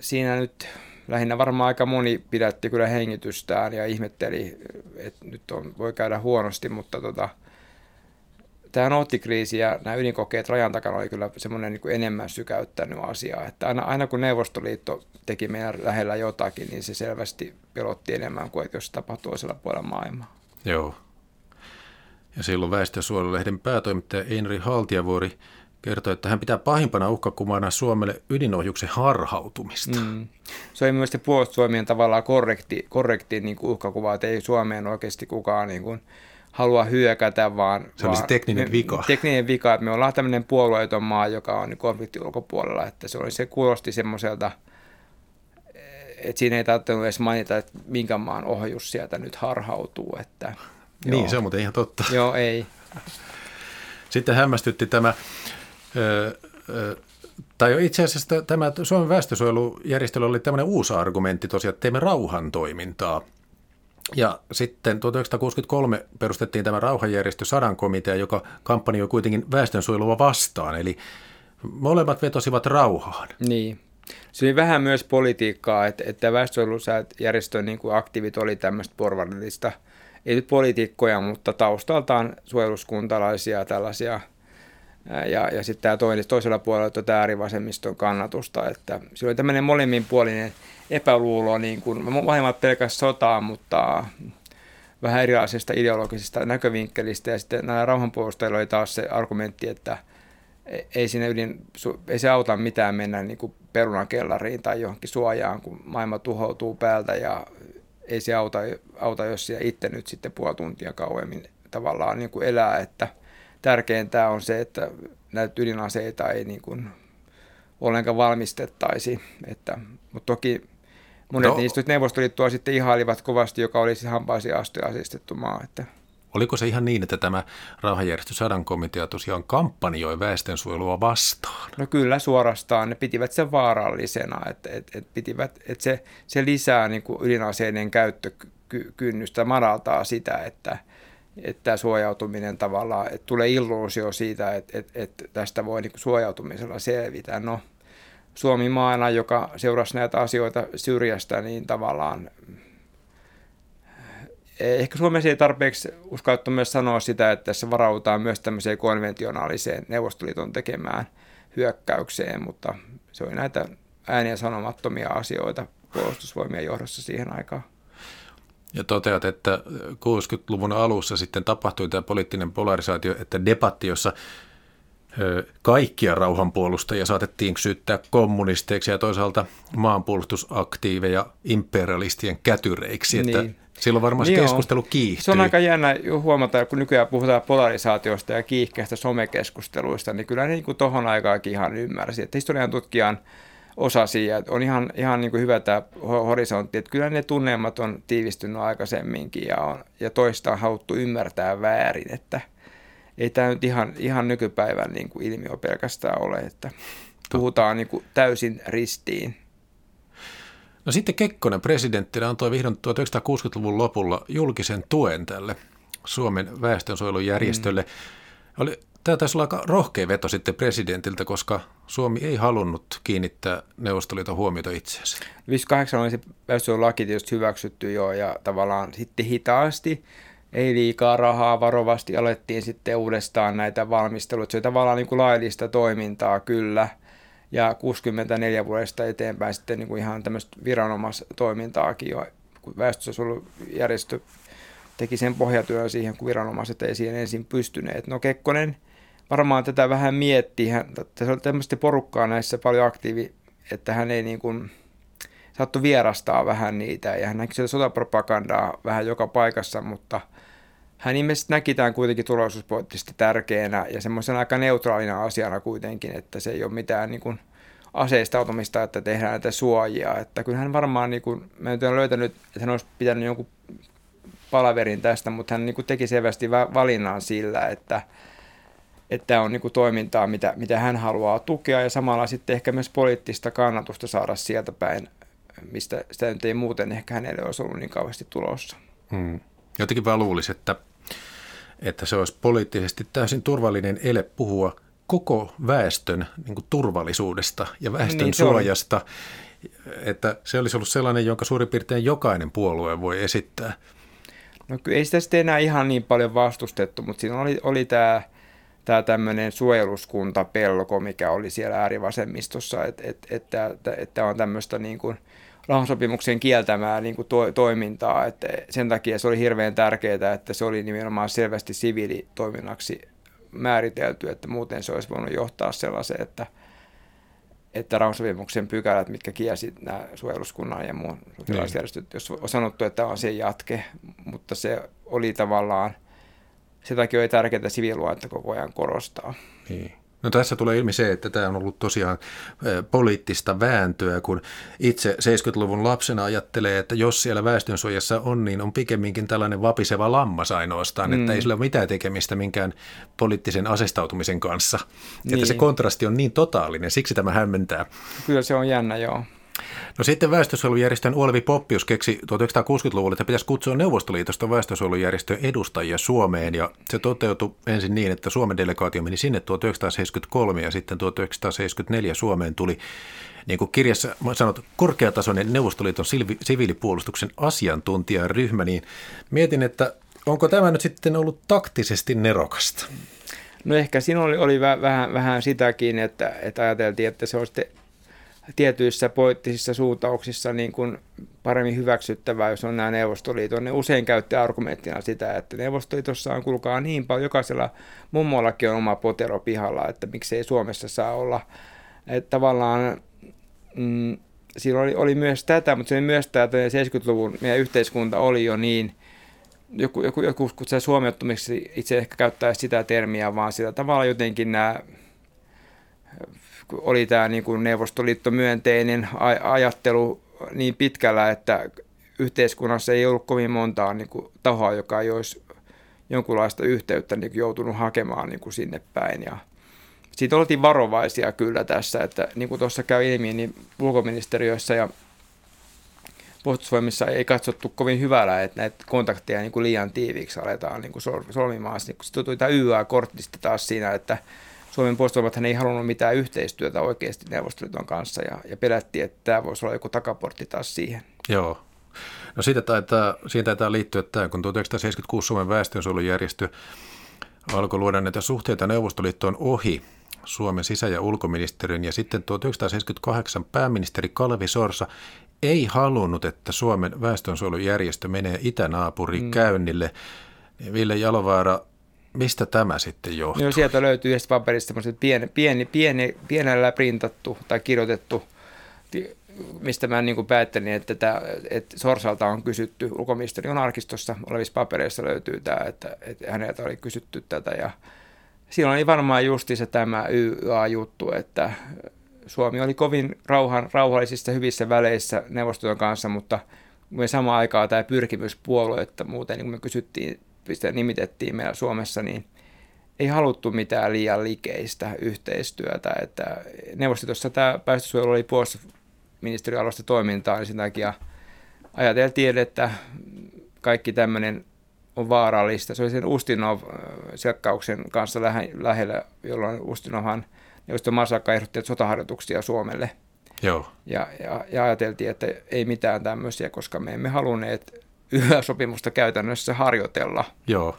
siinä nyt lähinnä varmaan aika moni pidätti kyllä hengitystään ja ihmetteli, että nyt on, voi käydä huonosti, mutta tota, tämä noottikriisi ja nämä ydinkokeet rajan takana oli kyllä semmoinen niin enemmän sykäyttänyt asiaa. Että aina, aina kun Neuvostoliitto teki meidän lähellä jotakin, niin se selvästi pelotti enemmän kuin jos se tapahtui toisella puolella maailmaa. Joo. Ja silloin väestösuojelulehden päätoimittaja Einri Haltiavuori kertoi, että hän pitää pahimpana uhkakuvana Suomelle ydinohjuksen harhautumista. Mm. Se oli myös puolustusvoimien tavallaan korrekti, korrekti niin kuin uhkakuva, että ei Suomeen oikeasti kukaan niin kuin halua hyökätä, vaan... Se oli se tekninen me, vika. Tekninen vika, että me ollaan tämmöinen puolueeton maa, joka on niin konflikti ulkopuolella, että se, oli, se kuulosti semmoiselta, että siinä ei tarvinnut edes mainita, että minkä maan ohjus sieltä nyt harhautuu. Että, niin, joo. se on muuten ihan totta. Joo, ei. Sitten hämmästytti tämä tai itse asiassa tämä Suomen väestösuojelujärjestely oli tämmöinen uusi argumentti tosiaan, että teemme rauhantoimintaa. Ja sitten 1963 perustettiin tämä rauhanjärjestö Sadan komitea, joka kampanjoi kuitenkin väestönsuojelua vastaan. Eli molemmat vetosivat rauhaan. Niin. Se oli vähän myös politiikkaa, että, että väestönsuojelujärjestön niin kuin aktiivit oli tämmöistä porvarillista, ei nyt poliitikkoja, mutta taustaltaan suojeluskuntalaisia tällaisia – ja, ja sitten tämä toisella puolella tätä äärivasemmiston kannatusta, että se oli tämmöinen molemminpuolinen epäluulo, niin kuin, vähemmän pelkästään sotaa, mutta vähän erilaisesta ideologisesta näkövinkkelistä. Ja sitten näillä rauhanpuolustajilla oli taas se argumentti, että ei, sinne ydin, ei se auta mitään mennä niin kuin perunakellariin tai johonkin suojaan, kun maailma tuhoutuu päältä ja ei se auta, auta jos siellä itse nyt sitten puoli tuntia kauemmin tavallaan niin kuin elää, että – tärkeintä on se, että näitä ydinaseita ei niin kuin ollenkaan valmistettaisi. Että, mutta toki monet no, niistä Neuvostoliittoa sitten ihailivat kovasti, joka oli siis hampaisiin asti asistettu maa. Että. Oliko se ihan niin, että tämä rauhanjärjestö Sadan komitea tosiaan kampanjoi väestönsuojelua vastaan? No kyllä suorastaan. Ne pitivät sen vaarallisena, että, että, että, pitivät, että se, se lisää niin kuin ydinaseiden käyttökynnystä, madaltaa sitä, että, että tämä suojautuminen tavallaan, että tulee illuusio siitä, että, että, että tästä voi niin suojautumisella selvitä. No, Suomi maana, joka seurasi näitä asioita syrjästä, niin tavallaan eh, ehkä Suomessa ei tarpeeksi uskallettu myös sanoa sitä, että tässä varaudutaan myös tämmöiseen konventionaaliseen Neuvostoliiton tekemään hyökkäykseen, mutta se oli näitä ääniä sanomattomia asioita puolustusvoimien johdossa siihen aikaan. Ja toteat, että 60-luvun alussa sitten tapahtui tämä poliittinen polarisaatio, että debatti, jossa kaikkia rauhanpuolustajia saatettiin syyttää kommunisteiksi ja toisaalta maanpuolustusaktiiveja imperialistien kätyreiksi. Niin. Että silloin varmaan niin keskustelu kiihtyy. Se on aika jännä huomata, kun nykyään puhutaan polarisaatiosta ja kiihkeistä somekeskusteluista, niin kyllä ne niin tuohon aikaakin ihan ymmärsi. Että historian tutkijan osasi ja on ihan, ihan niin kuin hyvä tämä horisontti, että kyllä ne tunnelmat on tiivistynyt aikaisemminkin ja, on, ja toista on haluttu ymmärtää väärin, että – ei tämä nyt ihan, ihan nykypäivän niin kuin ilmiö pelkästään ole, että puhutaan niin kuin täysin ristiin. No sitten Kekkonen presidenttinä antoi vihdoin 1960-luvun lopulla julkisen tuen tälle Suomen väestönsuojelujärjestölle. Mm. Oli, tämä taisi olla aika rohkea veto sitten presidentiltä, koska Suomi ei halunnut kiinnittää Neuvostoliiton huomiota itseensä. 58 oli se väestönsuojelulaki tietysti hyväksytty jo ja tavallaan sitten hitaasti ei liikaa rahaa, varovasti alettiin sitten uudestaan näitä valmisteluita. Se oli tavallaan niin kuin laillista toimintaa kyllä, ja 64 vuodesta eteenpäin sitten niin kuin ihan tämmöistä viranomaistoimintaakin jo, kun väestönsuojelujärjestö teki sen pohjatyön siihen, kun viranomaiset ei siihen ensin pystyneet. No Kekkonen varmaan tätä vähän mietti, hän, tässä oli tämmöistä porukkaa näissä paljon aktiivi, että hän ei niin kuin, saattoi vierastaa vähän niitä ja hän näki sitä sotapropagandaa vähän joka paikassa, mutta – hän ilmeisesti näki tämän kuitenkin turvallisuuspoliittisesti tärkeänä ja semmoisena aika neutraalina asiana kuitenkin, että se ei ole mitään niin kuin aseistautumista, että tehdään näitä suojia. Että kyllä hän varmaan, niin kuin, mä en ole löytänyt, että hän olisi pitänyt jonkun palaverin tästä, mutta hän niin kuin teki selvästi valinnan sillä, että, että on niin toimintaa, mitä, mitä hän haluaa tukea ja samalla sitten ehkä myös poliittista kannatusta saada sieltä päin, mistä sitä nyt ei muuten ehkä hänelle olisi ollut niin kauheasti tulossa. Hmm. Jotenkin vaan luulisi, että että se olisi poliittisesti täysin turvallinen ele puhua koko väestön niin turvallisuudesta ja väestön niin, suojasta, että se olisi ollut sellainen, jonka suurin piirtein jokainen puolue voi esittää. No kyllä ei sitä sitten enää ihan niin paljon vastustettu, mutta siinä oli, oli tämä tämä tämmöinen suojeluskuntapelko, mikä oli siellä äärivasemmistossa, että et, et, et, et, on tämmöistä niin kuin – rauhansopimuksen kieltämää niin kuin to, toimintaa. Että sen takia se oli hirveän tärkeää, että se oli nimenomaan selvästi siviilitoiminnaksi määritelty, että muuten se olisi voinut johtaa sellaiseen, että, että rauhansopimuksen pykälät, mitkä kiesi nämä suojeluskunnan ja muun niin. jos on sanottu, että on se jatke, mutta se oli tavallaan, se takia oli tärkeää siviiluetta koko ajan korostaa. Niin. No tässä tulee ilmi se, että tämä on ollut tosiaan poliittista vääntöä, kun itse 70-luvun lapsena ajattelee, että jos siellä väestönsuojassa on, niin on pikemminkin tällainen vapiseva lammas ainoastaan, mm. että ei sillä ole mitään tekemistä minkään poliittisen asestautumisen kanssa. Niin. Että se niin. kontrasti on niin totaalinen, siksi tämä hämmentää. Kyllä se on jännä, joo. No sitten väestönsuojelujärjestön Olvi Poppius keksi 1960-luvulla, että pitäisi kutsua Neuvostoliitosta väestönsuojelujärjestön edustajia Suomeen, ja se toteutui ensin niin, että Suomen delegaatio meni sinne 1973, ja sitten 1974 Suomeen tuli niin kuin kirjassa sanot, korkeatasoinen Neuvostoliiton siviilipuolustuksen asiantuntijaryhmä, niin mietin, että onko tämä nyt sitten ollut taktisesti nerokasta? No ehkä siinä oli, oli vähän, vähän sitäkin, että, että ajateltiin, että se on sitten tietyissä poliittisissa suuntauksissa niin kuin paremmin hyväksyttävää, jos on nämä Neuvostoliiton. Ne usein käytti argumenttina sitä, että Neuvostoliitossa on kulkaa niin paljon, jokaisella mummollakin on oma potero pihalla, että miksei Suomessa saa olla. Että tavallaan mm, siinä oli, oli myös tätä, mutta se oli myös tämä, että 70-luvun meidän yhteiskunta oli jo niin, joku, joku, joku kutsaa suomiottomiksi, itse ehkä käyttää sitä termiä, vaan sillä tavalla jotenkin nämä oli tämä niin kuin neuvostoliittomyönteinen ajattelu niin pitkällä, että yhteiskunnassa ei ollut kovin montaa niin kuin tahoa, joka ei olisi jonkunlaista yhteyttä niin joutunut hakemaan niin kuin sinne päin. Ja siitä oltiin varovaisia kyllä tässä, että niin kuin tuossa käy ilmi, niin ulkoministeriössä ja puolustusvoimissa ei katsottu kovin hyvällä, että näitä kontakteja niin kuin liian tiiviiksi aletaan niin kuin solmimaan. Sitten tuli tämä YA-kortti taas siinä, että Suomen puolustusvoimat ei halunnut mitään yhteistyötä oikeasti Neuvostoliiton kanssa ja, ja pelättiin, että tämä voisi olla joku takaportti taas siihen. Joo. No siitä taitaa, siitä taitaa liittyä tämä, kun 1976 Suomen väestönsuojelujärjestö alkoi luoda näitä suhteita Neuvostoliittoon ohi Suomen sisä- ja ulkoministeriön ja sitten 1978 pääministeri Kalvi Sorsa ei halunnut, että Suomen väestönsuojelujärjestö menee itänaapuriin mm. käynnille. Ville Jalovaara, mistä tämä sitten johtuu? No, sieltä löytyy yhdestä paperista pieni, pieni, pieni, pienellä printattu tai kirjoitettu, mistä mä niin kuin päättelin, että, tämä, että Sorsalta on kysytty, ulkoministeriön arkistossa olevissa papereissa löytyy tämä, että, että häneltä oli kysytty tätä ja silloin oli varmaan justiinsa tämä YA-juttu, että Suomi oli kovin rauhan, rauhallisissa hyvissä väleissä neuvostojen kanssa, mutta me samaan aikaan tämä pyrkimys puolueetta muuten, niin kun me kysyttiin, sitä nimitettiin meillä Suomessa, niin ei haluttu mitään liian likeistä yhteistyötä. Että neuvostossa tämä päästösuojelu oli puolustusministeriön alusta toimintaa, niin sen takia ajateltiin, että kaikki tämmöinen on vaarallista. Se oli sen Ustinov-selkkauksen kanssa lähellä, jolloin Ustinovhan – neuvoston Masakka ehdotti sotaharjoituksia Suomelle. Joo. Ja, ja, ja ajateltiin, että ei mitään tämmöisiä, koska me emme halunneet yösopimusta käytännössä harjoitella. Joo.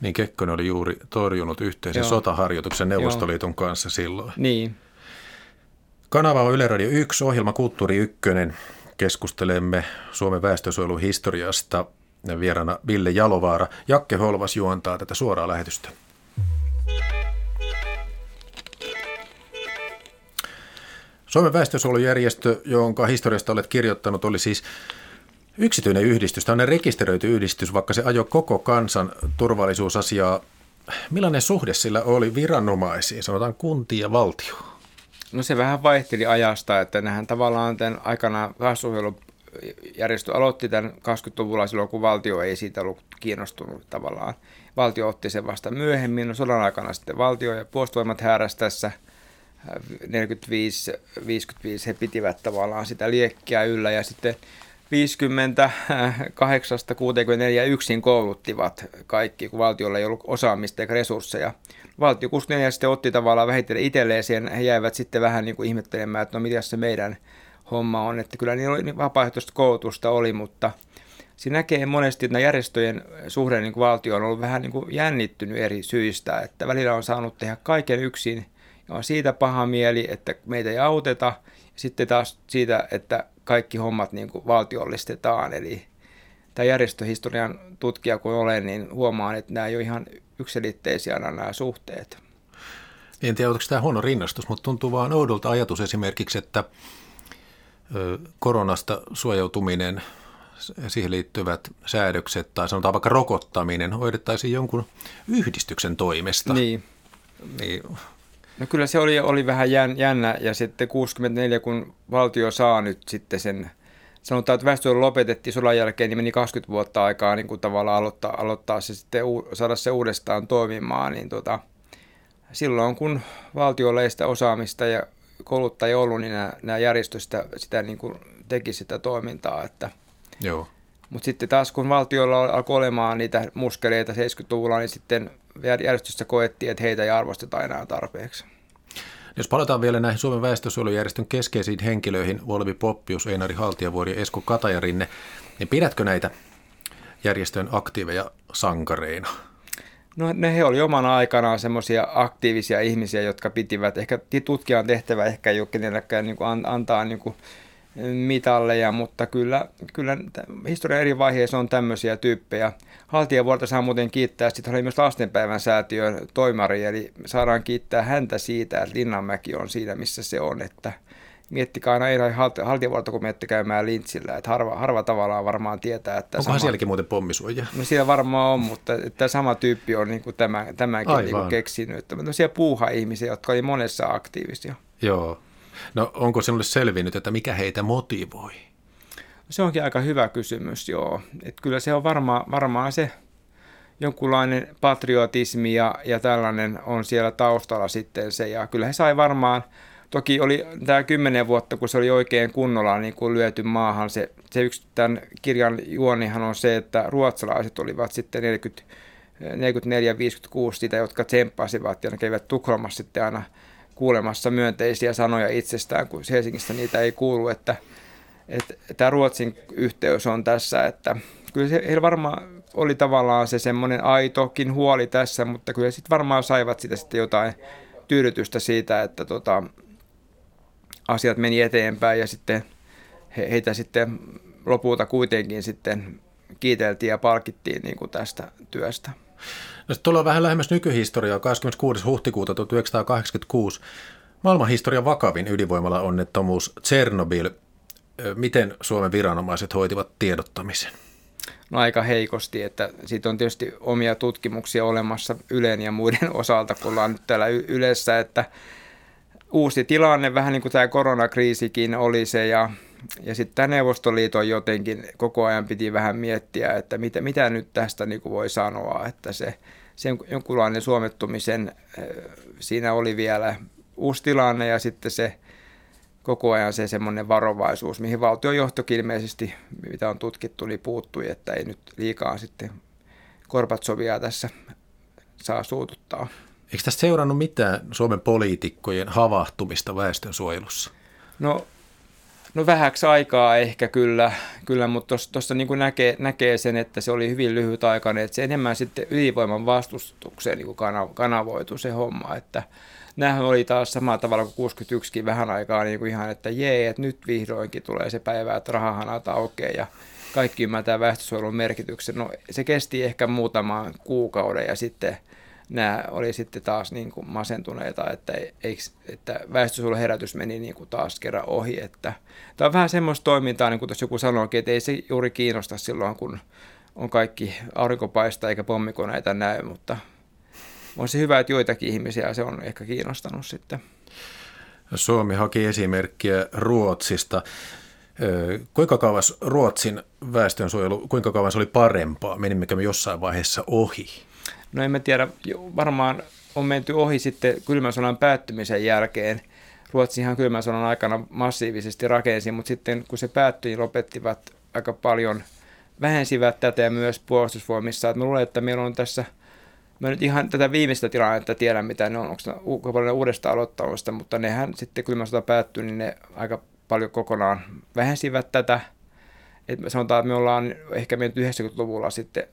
Niin Kekkonen oli juuri torjunut yhteisen Joo. sotaharjoituksen Neuvostoliiton Joo. kanssa silloin. Niin. Kanava on Yle Radio 1, ohjelma Kulttuuri 1. Keskustelemme Suomen väestösuojelun historiasta. Vieraana Ville Jalovaara. Jakke Holvas juontaa tätä suoraa lähetystä. Suomen väestönsuojelujärjestö, jonka historiasta olet kirjoittanut, oli siis yksityinen yhdistys, tämmöinen rekisteröity yhdistys, vaikka se ajoi koko kansan turvallisuusasiaa. Millainen suhde sillä oli viranomaisiin, sanotaan kuntiin ja valtio? No se vähän vaihteli ajasta, että nehän tavallaan tämän aikana väestönsuojelujärjestö aloitti tämän 20-luvulla silloin, kun valtio ei siitä ollut kiinnostunut tavallaan. Valtio otti sen vasta myöhemmin, no sodan aikana sitten valtio ja puolustusvoimat hääräsi tässä – 45, 55 he pitivät tavallaan sitä liekkiä yllä ja sitten 58 64 yksin kouluttivat kaikki, kun valtiolla ei ollut osaamista eikä resursseja. Valtio 64 sitten otti tavallaan vähitellen itselleen sen, he jäivät sitten vähän niin kuin ihmettelemään, että no mitä se meidän homma on, että kyllä niin oli vapaaehtoista koulutusta oli, mutta siinä näkee monesti, että järjestöjen suhde niin kuin valtio on ollut vähän niin kuin jännittynyt eri syistä, että välillä on saanut tehdä kaiken yksin – on siitä paha mieli, että meitä ei auteta, ja sitten taas siitä, että kaikki hommat niin kuin valtiollistetaan. Eli tämä järjestöhistorian tutkija kun olen, niin huomaan, että nämä ei ole ihan yksilitteisiä aina nämä suhteet. En tiedä, onko tämä huono rinnastus, mutta tuntuu vaan oudolta ajatus esimerkiksi, että koronasta suojautuminen, siihen liittyvät säädökset tai sanotaan vaikka rokottaminen hoidettaisiin jonkun yhdistyksen toimesta. Niin. niin No kyllä se oli, oli vähän jännä ja sitten 64, kun valtio saa nyt sitten sen, sanotaan, että väestö lopetettiin sodan jälkeen, niin meni 20 vuotta aikaa niin kuin tavallaan aloittaa, aloittaa se sitten, saada se uudestaan toimimaan, niin tota, silloin kun valtiolla ei sitä osaamista ja kouluttajia ollut, niin nämä, nämä järjestöt sitä, sitä niin kuin teki sitä toimintaa, että Joo. Mutta sitten taas kun valtiolla alkoi olemaan niitä muskeleita 70-luvulla, niin sitten järjestössä koettiin, että heitä ei arvosteta enää tarpeeksi. Jos palataan vielä näihin Suomen väestönsuojelujärjestön keskeisiin henkilöihin, Volvi Poppius, Einari Haltiavuori ja Esko Katajarinne, niin pidätkö näitä järjestön aktiiveja sankareina? No ne he oli omana aikanaan semmoisia aktiivisia ihmisiä, jotka pitivät, ehkä tutkijan tehtävä ehkä ei ole kenelläkään niin kuin antaa niin kuin mitalleja, mutta kyllä, kyllä historian eri vaiheissa on tämmöisiä tyyppejä. Haltijavuorta saa muuten kiittää, sitten oli myös lastenpäivän säätiön toimari, eli saadaan kiittää häntä siitä, että Linnanmäki on siinä, missä se on, että miettikää aina ei haltijavuorta, kun menette käymään lintsillä, että harva, harva tavallaan varmaan tietää, että... Onkohan sama, sielläkin muuten pommisuoja? No siellä varmaan on, mutta että sama tyyppi on niin kuin tämän, tämänkin niin kuin keksinyt. Että puuha-ihmisiä, jotka oli monessa aktiivisia. Joo, No onko sinulle selvinnyt, että mikä heitä motivoi? Se onkin aika hyvä kysymys, joo. Et kyllä se on varma, varmaan se jonkunlainen patriotismi ja, ja tällainen on siellä taustalla sitten se. Ja kyllä he sai varmaan, toki oli tämä kymmenen vuotta, kun se oli oikein kunnolla niin kuin lyöty maahan se se yksi tämän kirjan juonihan on se, että ruotsalaiset olivat sitten 40, 44-56 sitä, jotka tsemppasivat ja ne kävivät Tukholmassa sitten aina kuulemassa myönteisiä sanoja itsestään, kun Helsingissä niitä ei kuulu, että, että tämä Ruotsin yhteys on tässä, että kyllä se, heillä varmaan oli tavallaan se semmoinen aitokin huoli tässä, mutta kyllä sitten varmaan saivat sitä sitten jotain tyydytystä siitä, että tota, asiat meni eteenpäin ja sitten he, heitä sitten lopulta kuitenkin sitten kiiteltiin ja palkittiin niin kuin tästä työstä. No sitten tullaan vähän lähemmäs nykyhistoriaa. 26. huhtikuuta 1986 maailmanhistorian vakavin ydinvoimala onnettomuus Tsernobyl. Miten Suomen viranomaiset hoitivat tiedottamisen? No aika heikosti, että siitä on tietysti omia tutkimuksia olemassa Ylen ja muiden osalta, kun ollaan nyt täällä Ylessä, että uusi tilanne, vähän niin kuin tämä koronakriisikin oli se, ja, ja sitten tämä Neuvostoliiton jotenkin koko ajan piti vähän miettiä, että mitä, mitä nyt tästä niin kuin voi sanoa, että se, se jonkunlainen suomettumisen, siinä oli vielä uusi tilanne ja sitten se koko ajan se semmoinen varovaisuus, mihin valtiojohtokin ilmeisesti, mitä on tutkittu, niin puuttui, että ei nyt liikaa sitten Korbatsovia tässä saa suututtaa. Eikö tästä seurannut mitään Suomen poliitikkojen havahtumista väestönsuojelussa? No, no vähäksi aikaa ehkä kyllä, kyllä mutta tuossa niin näkee, näkee sen, että se oli hyvin lyhyt aikainen, että se enemmän sitten ylivoiman vastustukseen niin kanavoitu se homma, että näähän oli taas samalla tavalla kuin 61 vähän aikaa niin kuin ihan, että jee, että nyt vihdoinkin tulee se päivä, että rahahanat aukeaa ja kaikki ymmärtää väestönsuojelun merkityksen. No se kesti ehkä muutaman kuukauden ja sitten nämä oli sitten taas niin kuin masentuneita, että, eikö, että väestönsuojelun herätys meni niin kuin taas kerran ohi. Että, tämä on vähän semmoista toimintaa, niin kuin tuossa joku sanoikin, että ei se juuri kiinnosta silloin, kun on kaikki aurinkopaista eikä pommikoneita näy, mutta on se hyvä, että joitakin ihmisiä se on ehkä kiinnostanut sitten. Suomi haki esimerkkiä Ruotsista. Kuinka kauas Ruotsin väestönsuojelu, kuinka kauan se oli parempaa? Menimmekö me jossain vaiheessa ohi? No en mä tiedä, varmaan on menty ohi sitten kylmän sodan päättymisen jälkeen. Ruotsihan kylmän sodan aikana massiivisesti rakensi, mutta sitten kun se päättyi, niin lopettivat aika paljon, vähensivät tätä ja myös puolustusvoimissa. Että mä luulen, että meillä on tässä – Mä nyt ihan tätä viimeistä tilannetta tiedän, mitä ne on, onko paljon uudesta aloittamista, mutta nehän sitten kylmä sota päättyi, niin ne aika paljon kokonaan vähensivät tätä. Et me sanotaan, että me ollaan ehkä mennyt 90-luvulla sitten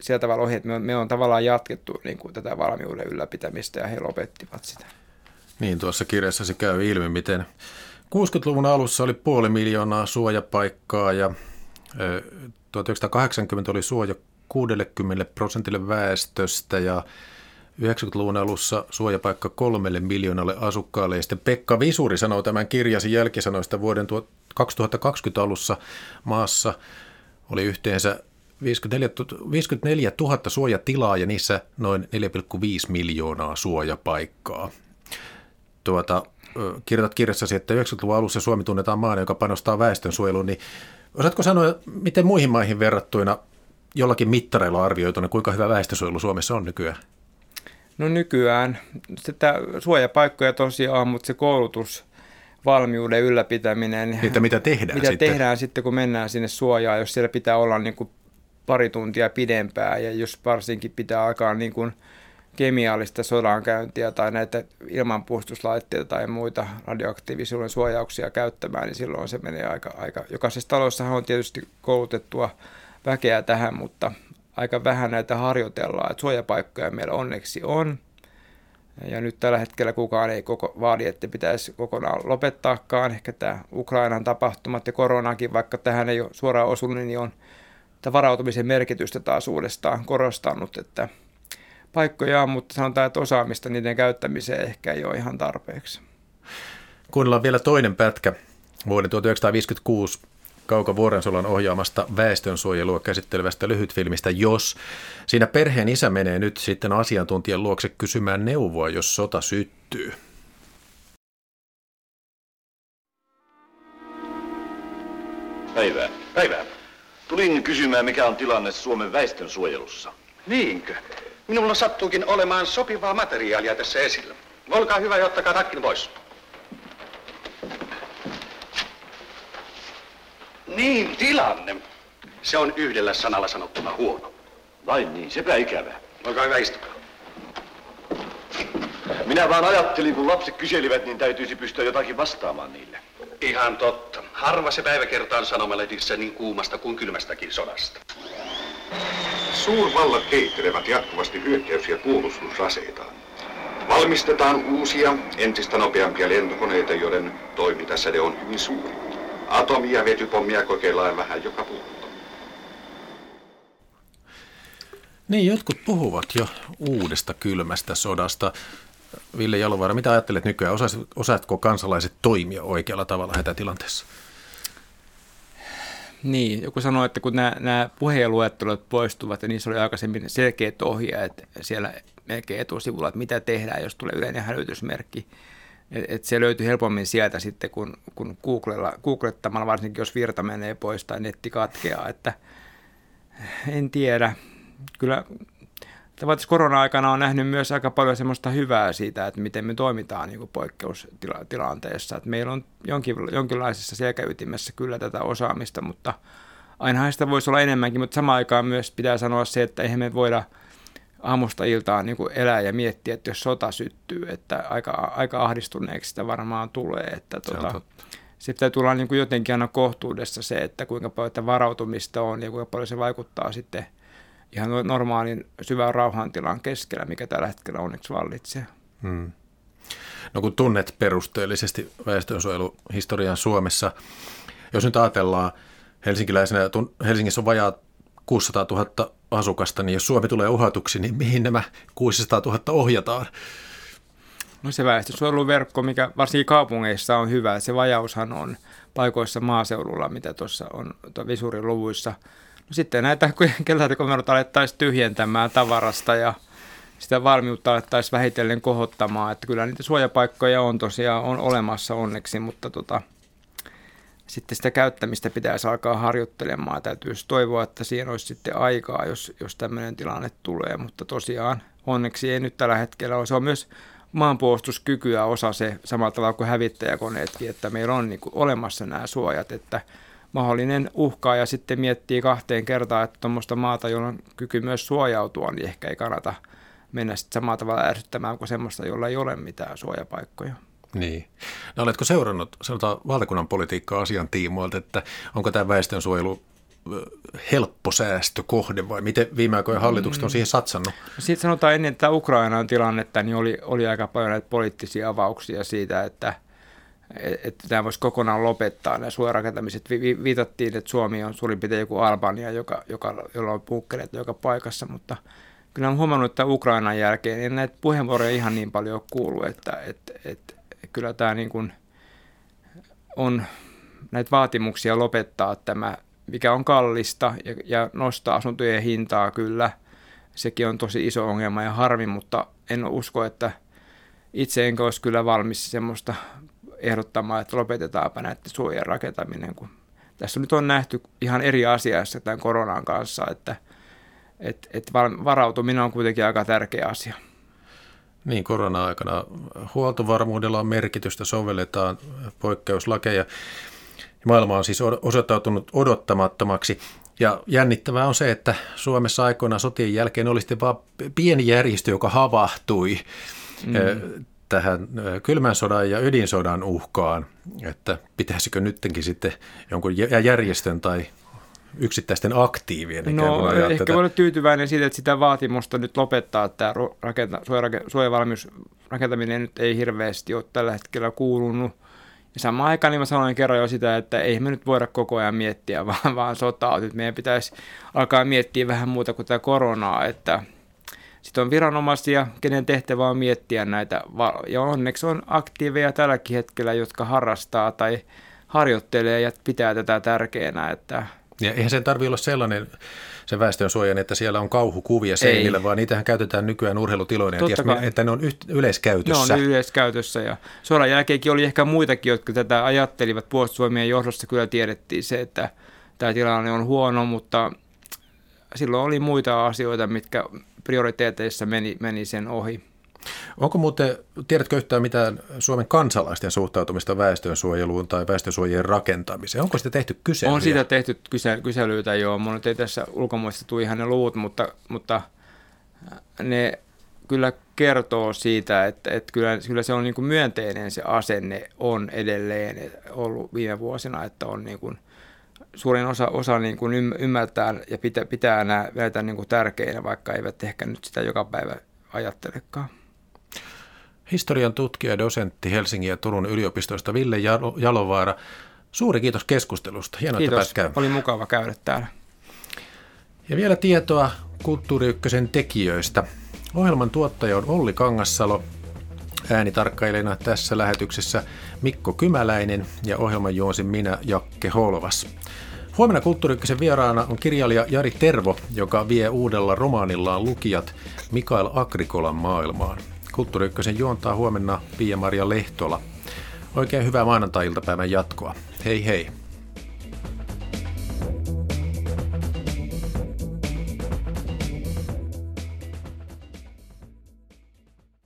sieltä tavalla ohi, että me on, me on tavallaan jatkettu niin kuin tätä valmiuden ylläpitämistä ja he lopettivat sitä. Niin, tuossa kirjassa se käy ilmi, miten 60-luvun alussa oli puoli miljoonaa suojapaikkaa ja 1980 oli suoja 60 prosentille väestöstä ja 90-luvun alussa suojapaikka kolmelle miljoonalle asukkaalle. Ja sitten Pekka Visuri sanoo tämän kirjasi jälkisanoista vuoden 2020 alussa maassa oli yhteensä 54, 54 000 suojatilaa ja niissä noin 4,5 miljoonaa suojapaikkaa. Tuota, kirjoitat kirjassasi, että 90-luvun alussa Suomi tunnetaan maana, joka panostaa väestönsuojeluun, niin osaatko sanoa, miten muihin maihin verrattuina jollakin mittareilla arvioituna, kuinka hyvä väestösuojelu Suomessa on nykyään? No nykyään sitä suojapaikkoja tosiaan, mutta se koulutus, valmiuden ylläpitäminen. Niin, että mitä tehdään mitä sitten? tehdään sitten, kun mennään sinne suojaan, jos siellä pitää olla niin kuin pari tuntia pidempää ja jos varsinkin pitää alkaa niin kuin kemiallista sodankäyntiä tai näitä ilmanpuolustuslaitteita tai muita radioaktiivisuuden suojauksia käyttämään, niin silloin se menee aika, aika. Jokaisessa talossa on tietysti koulutettua väkeä tähän, mutta aika vähän näitä harjoitellaan. Että suojapaikkoja meillä onneksi on. Ja nyt tällä hetkellä kukaan ei koko, vaadi, että pitäisi kokonaan lopettaakaan. Ehkä tämä Ukrainan tapahtumat ja koronakin, vaikka tähän ei ole suoraan osunut, niin on varautumisen merkitystä taas uudestaan korostanut, että paikkoja on, mutta sanotaan, että osaamista niiden käyttämiseen ehkä ei ole ihan tarpeeksi. Kuunnellaan vielä toinen pätkä vuoden 1956 Kauko Vuorensolan ohjaamasta väestönsuojelua käsittelevästä lyhytfilmistä Jos. Siinä perheen isä menee nyt sitten asiantuntijan luokse kysymään neuvoa, jos sota syttyy. Päivää. Päivää. Tulin kysymään, mikä on tilanne Suomen väestönsuojelussa. Niinkö? Minulla sattuukin olemaan sopivaa materiaalia tässä esillä. Olkaa hyvä ja ottakaa takkin pois. Niin, tilanne. Se on yhdellä sanalla sanottuna huono. Vai niin, sepä ikävä. Olkaa hyvä, istukaa. Minä vaan ajattelin, kun lapset kyselivät, niin täytyisi pystyä jotakin vastaamaan niille. Ihan totta. Harva se päivä kertaan sanomalehdissä niin kuumasta kuin kylmästäkin sodasta. Suurvallat kehittelevät jatkuvasti hyökkäys- ja puolustusaseitaan. Valmistetaan uusia, entistä nopeampia lentokoneita, joiden toimintasäde on hyvin suuri. Atomi- ja vetypommia kokeillaan vähän joka puolella. Niin, jotkut puhuvat jo uudesta kylmästä sodasta. Ville Jalovaara, mitä ajattelet nykyään? Osaatko kansalaiset toimia oikealla tavalla hätätilanteessa? Niin, joku sanoi, että kun nämä, nämä puheenluettelot poistuvat, ja niissä oli aikaisemmin selkeät ohjeet siellä melkein etusivulla, että mitä tehdään, jos tulee yleinen hälytysmerkki. Et, et se löytyy helpommin sieltä sitten, kun, kun Googlella, googlettamalla, varsinkin jos virta menee pois tai netti katkeaa, että en tiedä. Kyllä Tavallaan korona-aikana on nähnyt myös aika paljon semmoista hyvää siitä, että miten me toimitaan niin poikkeustilanteessa. Että meillä on jonkin, jonkinlaisessa selkäytimessä kyllä tätä osaamista, mutta ainahan sitä voisi olla enemmänkin, mutta samaan aikaan myös pitää sanoa se, että eihän me voida aamusta iltaan niin kuin elää ja miettiä, että jos sota syttyy, että aika, aika ahdistuneeksi sitä varmaan tulee. Että se tota, se pitää tulla niin kuin jotenkin aina kohtuudessa se, että kuinka paljon varautumista on ja kuinka paljon se vaikuttaa sitten – ihan normaalin syvän rauhantilan keskellä, mikä tällä hetkellä onneksi vallitsee. Hmm. No kun tunnet perusteellisesti väestönsuojeluhistorian Suomessa, jos nyt ajatellaan helsinkiläisenä, Helsingissä on vajaa 600 000 asukasta, niin jos Suomi tulee uhatuksi, niin mihin nämä 600 000 ohjataan? No se väestönsuojeluverkko, mikä varsinkin kaupungeissa on hyvä, se vajaushan on paikoissa maaseudulla, mitä tuossa on visurin luvuissa – No sitten näitä kellarikomeroita alettaisiin tyhjentämään tavarasta ja sitä valmiutta alettaisiin vähitellen kohottamaan. Että kyllä niitä suojapaikkoja on tosiaan on olemassa onneksi, mutta tota, sitten sitä käyttämistä pitäisi alkaa harjoittelemaan. Täytyisi toivoa, että siihen olisi sitten aikaa, jos, jos tämmöinen tilanne tulee, mutta tosiaan onneksi ei nyt tällä hetkellä ole. Se on myös maanpuolustuskykyä osa se samalla tavalla kuin hävittäjäkoneetkin, että meillä on niin kuin olemassa nämä suojat, että – mahdollinen uhka ja sitten miettii kahteen kertaan, että tuommoista maata, jolla on kyky myös suojautua, niin ehkä ei kannata mennä sitten samalla tavalla ärsyttämään kuin semmoista, jolla ei ole mitään suojapaikkoja. Niin. No oletko seurannut sanotaan valtakunnan politiikkaa asian tiimoilta, että onko tämä väestönsuojelu helppo säästökohde vai miten viime aikoina hallitukset on mm. siihen satsannut? Sitten sanotaan ennen tätä Ukrainan tilannetta, niin oli, oli aika paljon näitä poliittisia avauksia siitä, että – että tämä voisi kokonaan lopettaa nämä suojarakentamiset. Vi- viitattiin, että Suomi on suurin piirtein joku Albania, joka, joka, jolla on bunkkereita joka paikassa, mutta kyllä olen huomannut, että Ukrainan jälkeen en näitä puheenvuoroja ihan niin paljon ole kuullut, että, että, että kyllä tämä niin kuin on näitä vaatimuksia lopettaa tämä, mikä on kallista ja, ja nostaa asuntojen hintaa kyllä. Sekin on tosi iso ongelma ja harmi, mutta en usko, että itse enkä olisi kyllä valmis semmoista ehdottamaan, että lopetetaanpa näiden suojien rakentaminen, kun tässä nyt on nähty ihan eri asiassa tämän koronan kanssa, että et, et varautuminen on kuitenkin aika tärkeä asia. Niin, korona-aikana huoltovarmuudella on merkitystä, sovelletaan poikkeuslakeja. Maailma on siis osoittautunut odottamattomaksi. Ja jännittävää on se, että Suomessa aikoinaan sotien jälkeen oli sitten vain pieni järjestö, joka havahtui mm tähän kylmän sodan ja ydinsodan uhkaan, että pitäisikö nyttenkin sitten jonkun järjestön tai yksittäisten aktiivien No ehkä tätä. voi olla tyytyväinen siitä, että sitä vaatimusta nyt lopettaa tämä rakenta, suojavalmius rakentaminen nyt ei hirveästi ole tällä hetkellä kuulunut. Ja samaan aikaan niin mä sanoin kerran jo sitä, että ei me nyt voida koko ajan miettiä vaan, vaan sotaa. Nyt meidän pitäisi alkaa miettiä vähän muuta kuin tämä koronaa, että – sitten on viranomaisia, kenen tehtävä on miettiä näitä, ja onneksi on aktiiveja tälläkin hetkellä, jotka harrastaa tai harjoittelee ja pitää tätä tärkeänä. Että ja eihän sen tarvitse olla sellainen se väestön suojan, että siellä on kauhukuvia seinillä, Ei. vaan niitähän käytetään nykyään urheilutiloina, että, että ne on yleiskäytössä. Ne on yleiskäytössä ja sodan jälkeenkin oli ehkä muitakin, jotka tätä ajattelivat puolustusvoimien johdossa. Kyllä tiedettiin se, että tämä tilanne on huono, mutta silloin oli muita asioita, mitkä prioriteeteissa meni, meni sen ohi. Onko muuten, tiedätkö yhtään mitään Suomen kansalaisten suhtautumista väestönsuojeluun tai väestönsuojien rakentamiseen? Onko sitä tehty kyselyjä? On siitä tehty kysely- kyselyitä jo. Mun ei tässä ulkomuista tuli ihan ne luvut, mutta, mutta ne kyllä kertoo siitä, että, että kyllä, kyllä se on niin kuin myönteinen se asenne on edelleen ollut viime vuosina, että on niin kuin, suurin osa, osa niin kuin ymmärtää ja pitää, pitää näitä niin kuin tärkeinä, vaikka eivät ehkä nyt sitä joka päivä ajattelekaan. Historian tutkija ja dosentti Helsingin ja Turun yliopistoista Ville Jalovaara. Suuri kiitos keskustelusta. Hienoa, kiitos. että Oli mukava käydä täällä. Ja vielä tietoa Kulttuuri Ykkösen tekijöistä. Ohjelman tuottaja on Olli Kangassalo, äänitarkkailijana tässä lähetyksessä Mikko Kymäläinen ja ohjelman juonsin minä Jakke Holvas. Huomenna Kulttuuri vieraana on kirjailija Jari Tervo, joka vie uudella romaanillaan lukijat Mikael Agrikolan maailmaan. Kulttuuri juontaa huomenna Pia-Maria Lehtola. Oikein hyvää maanantai-iltapäivän jatkoa. Hei hei!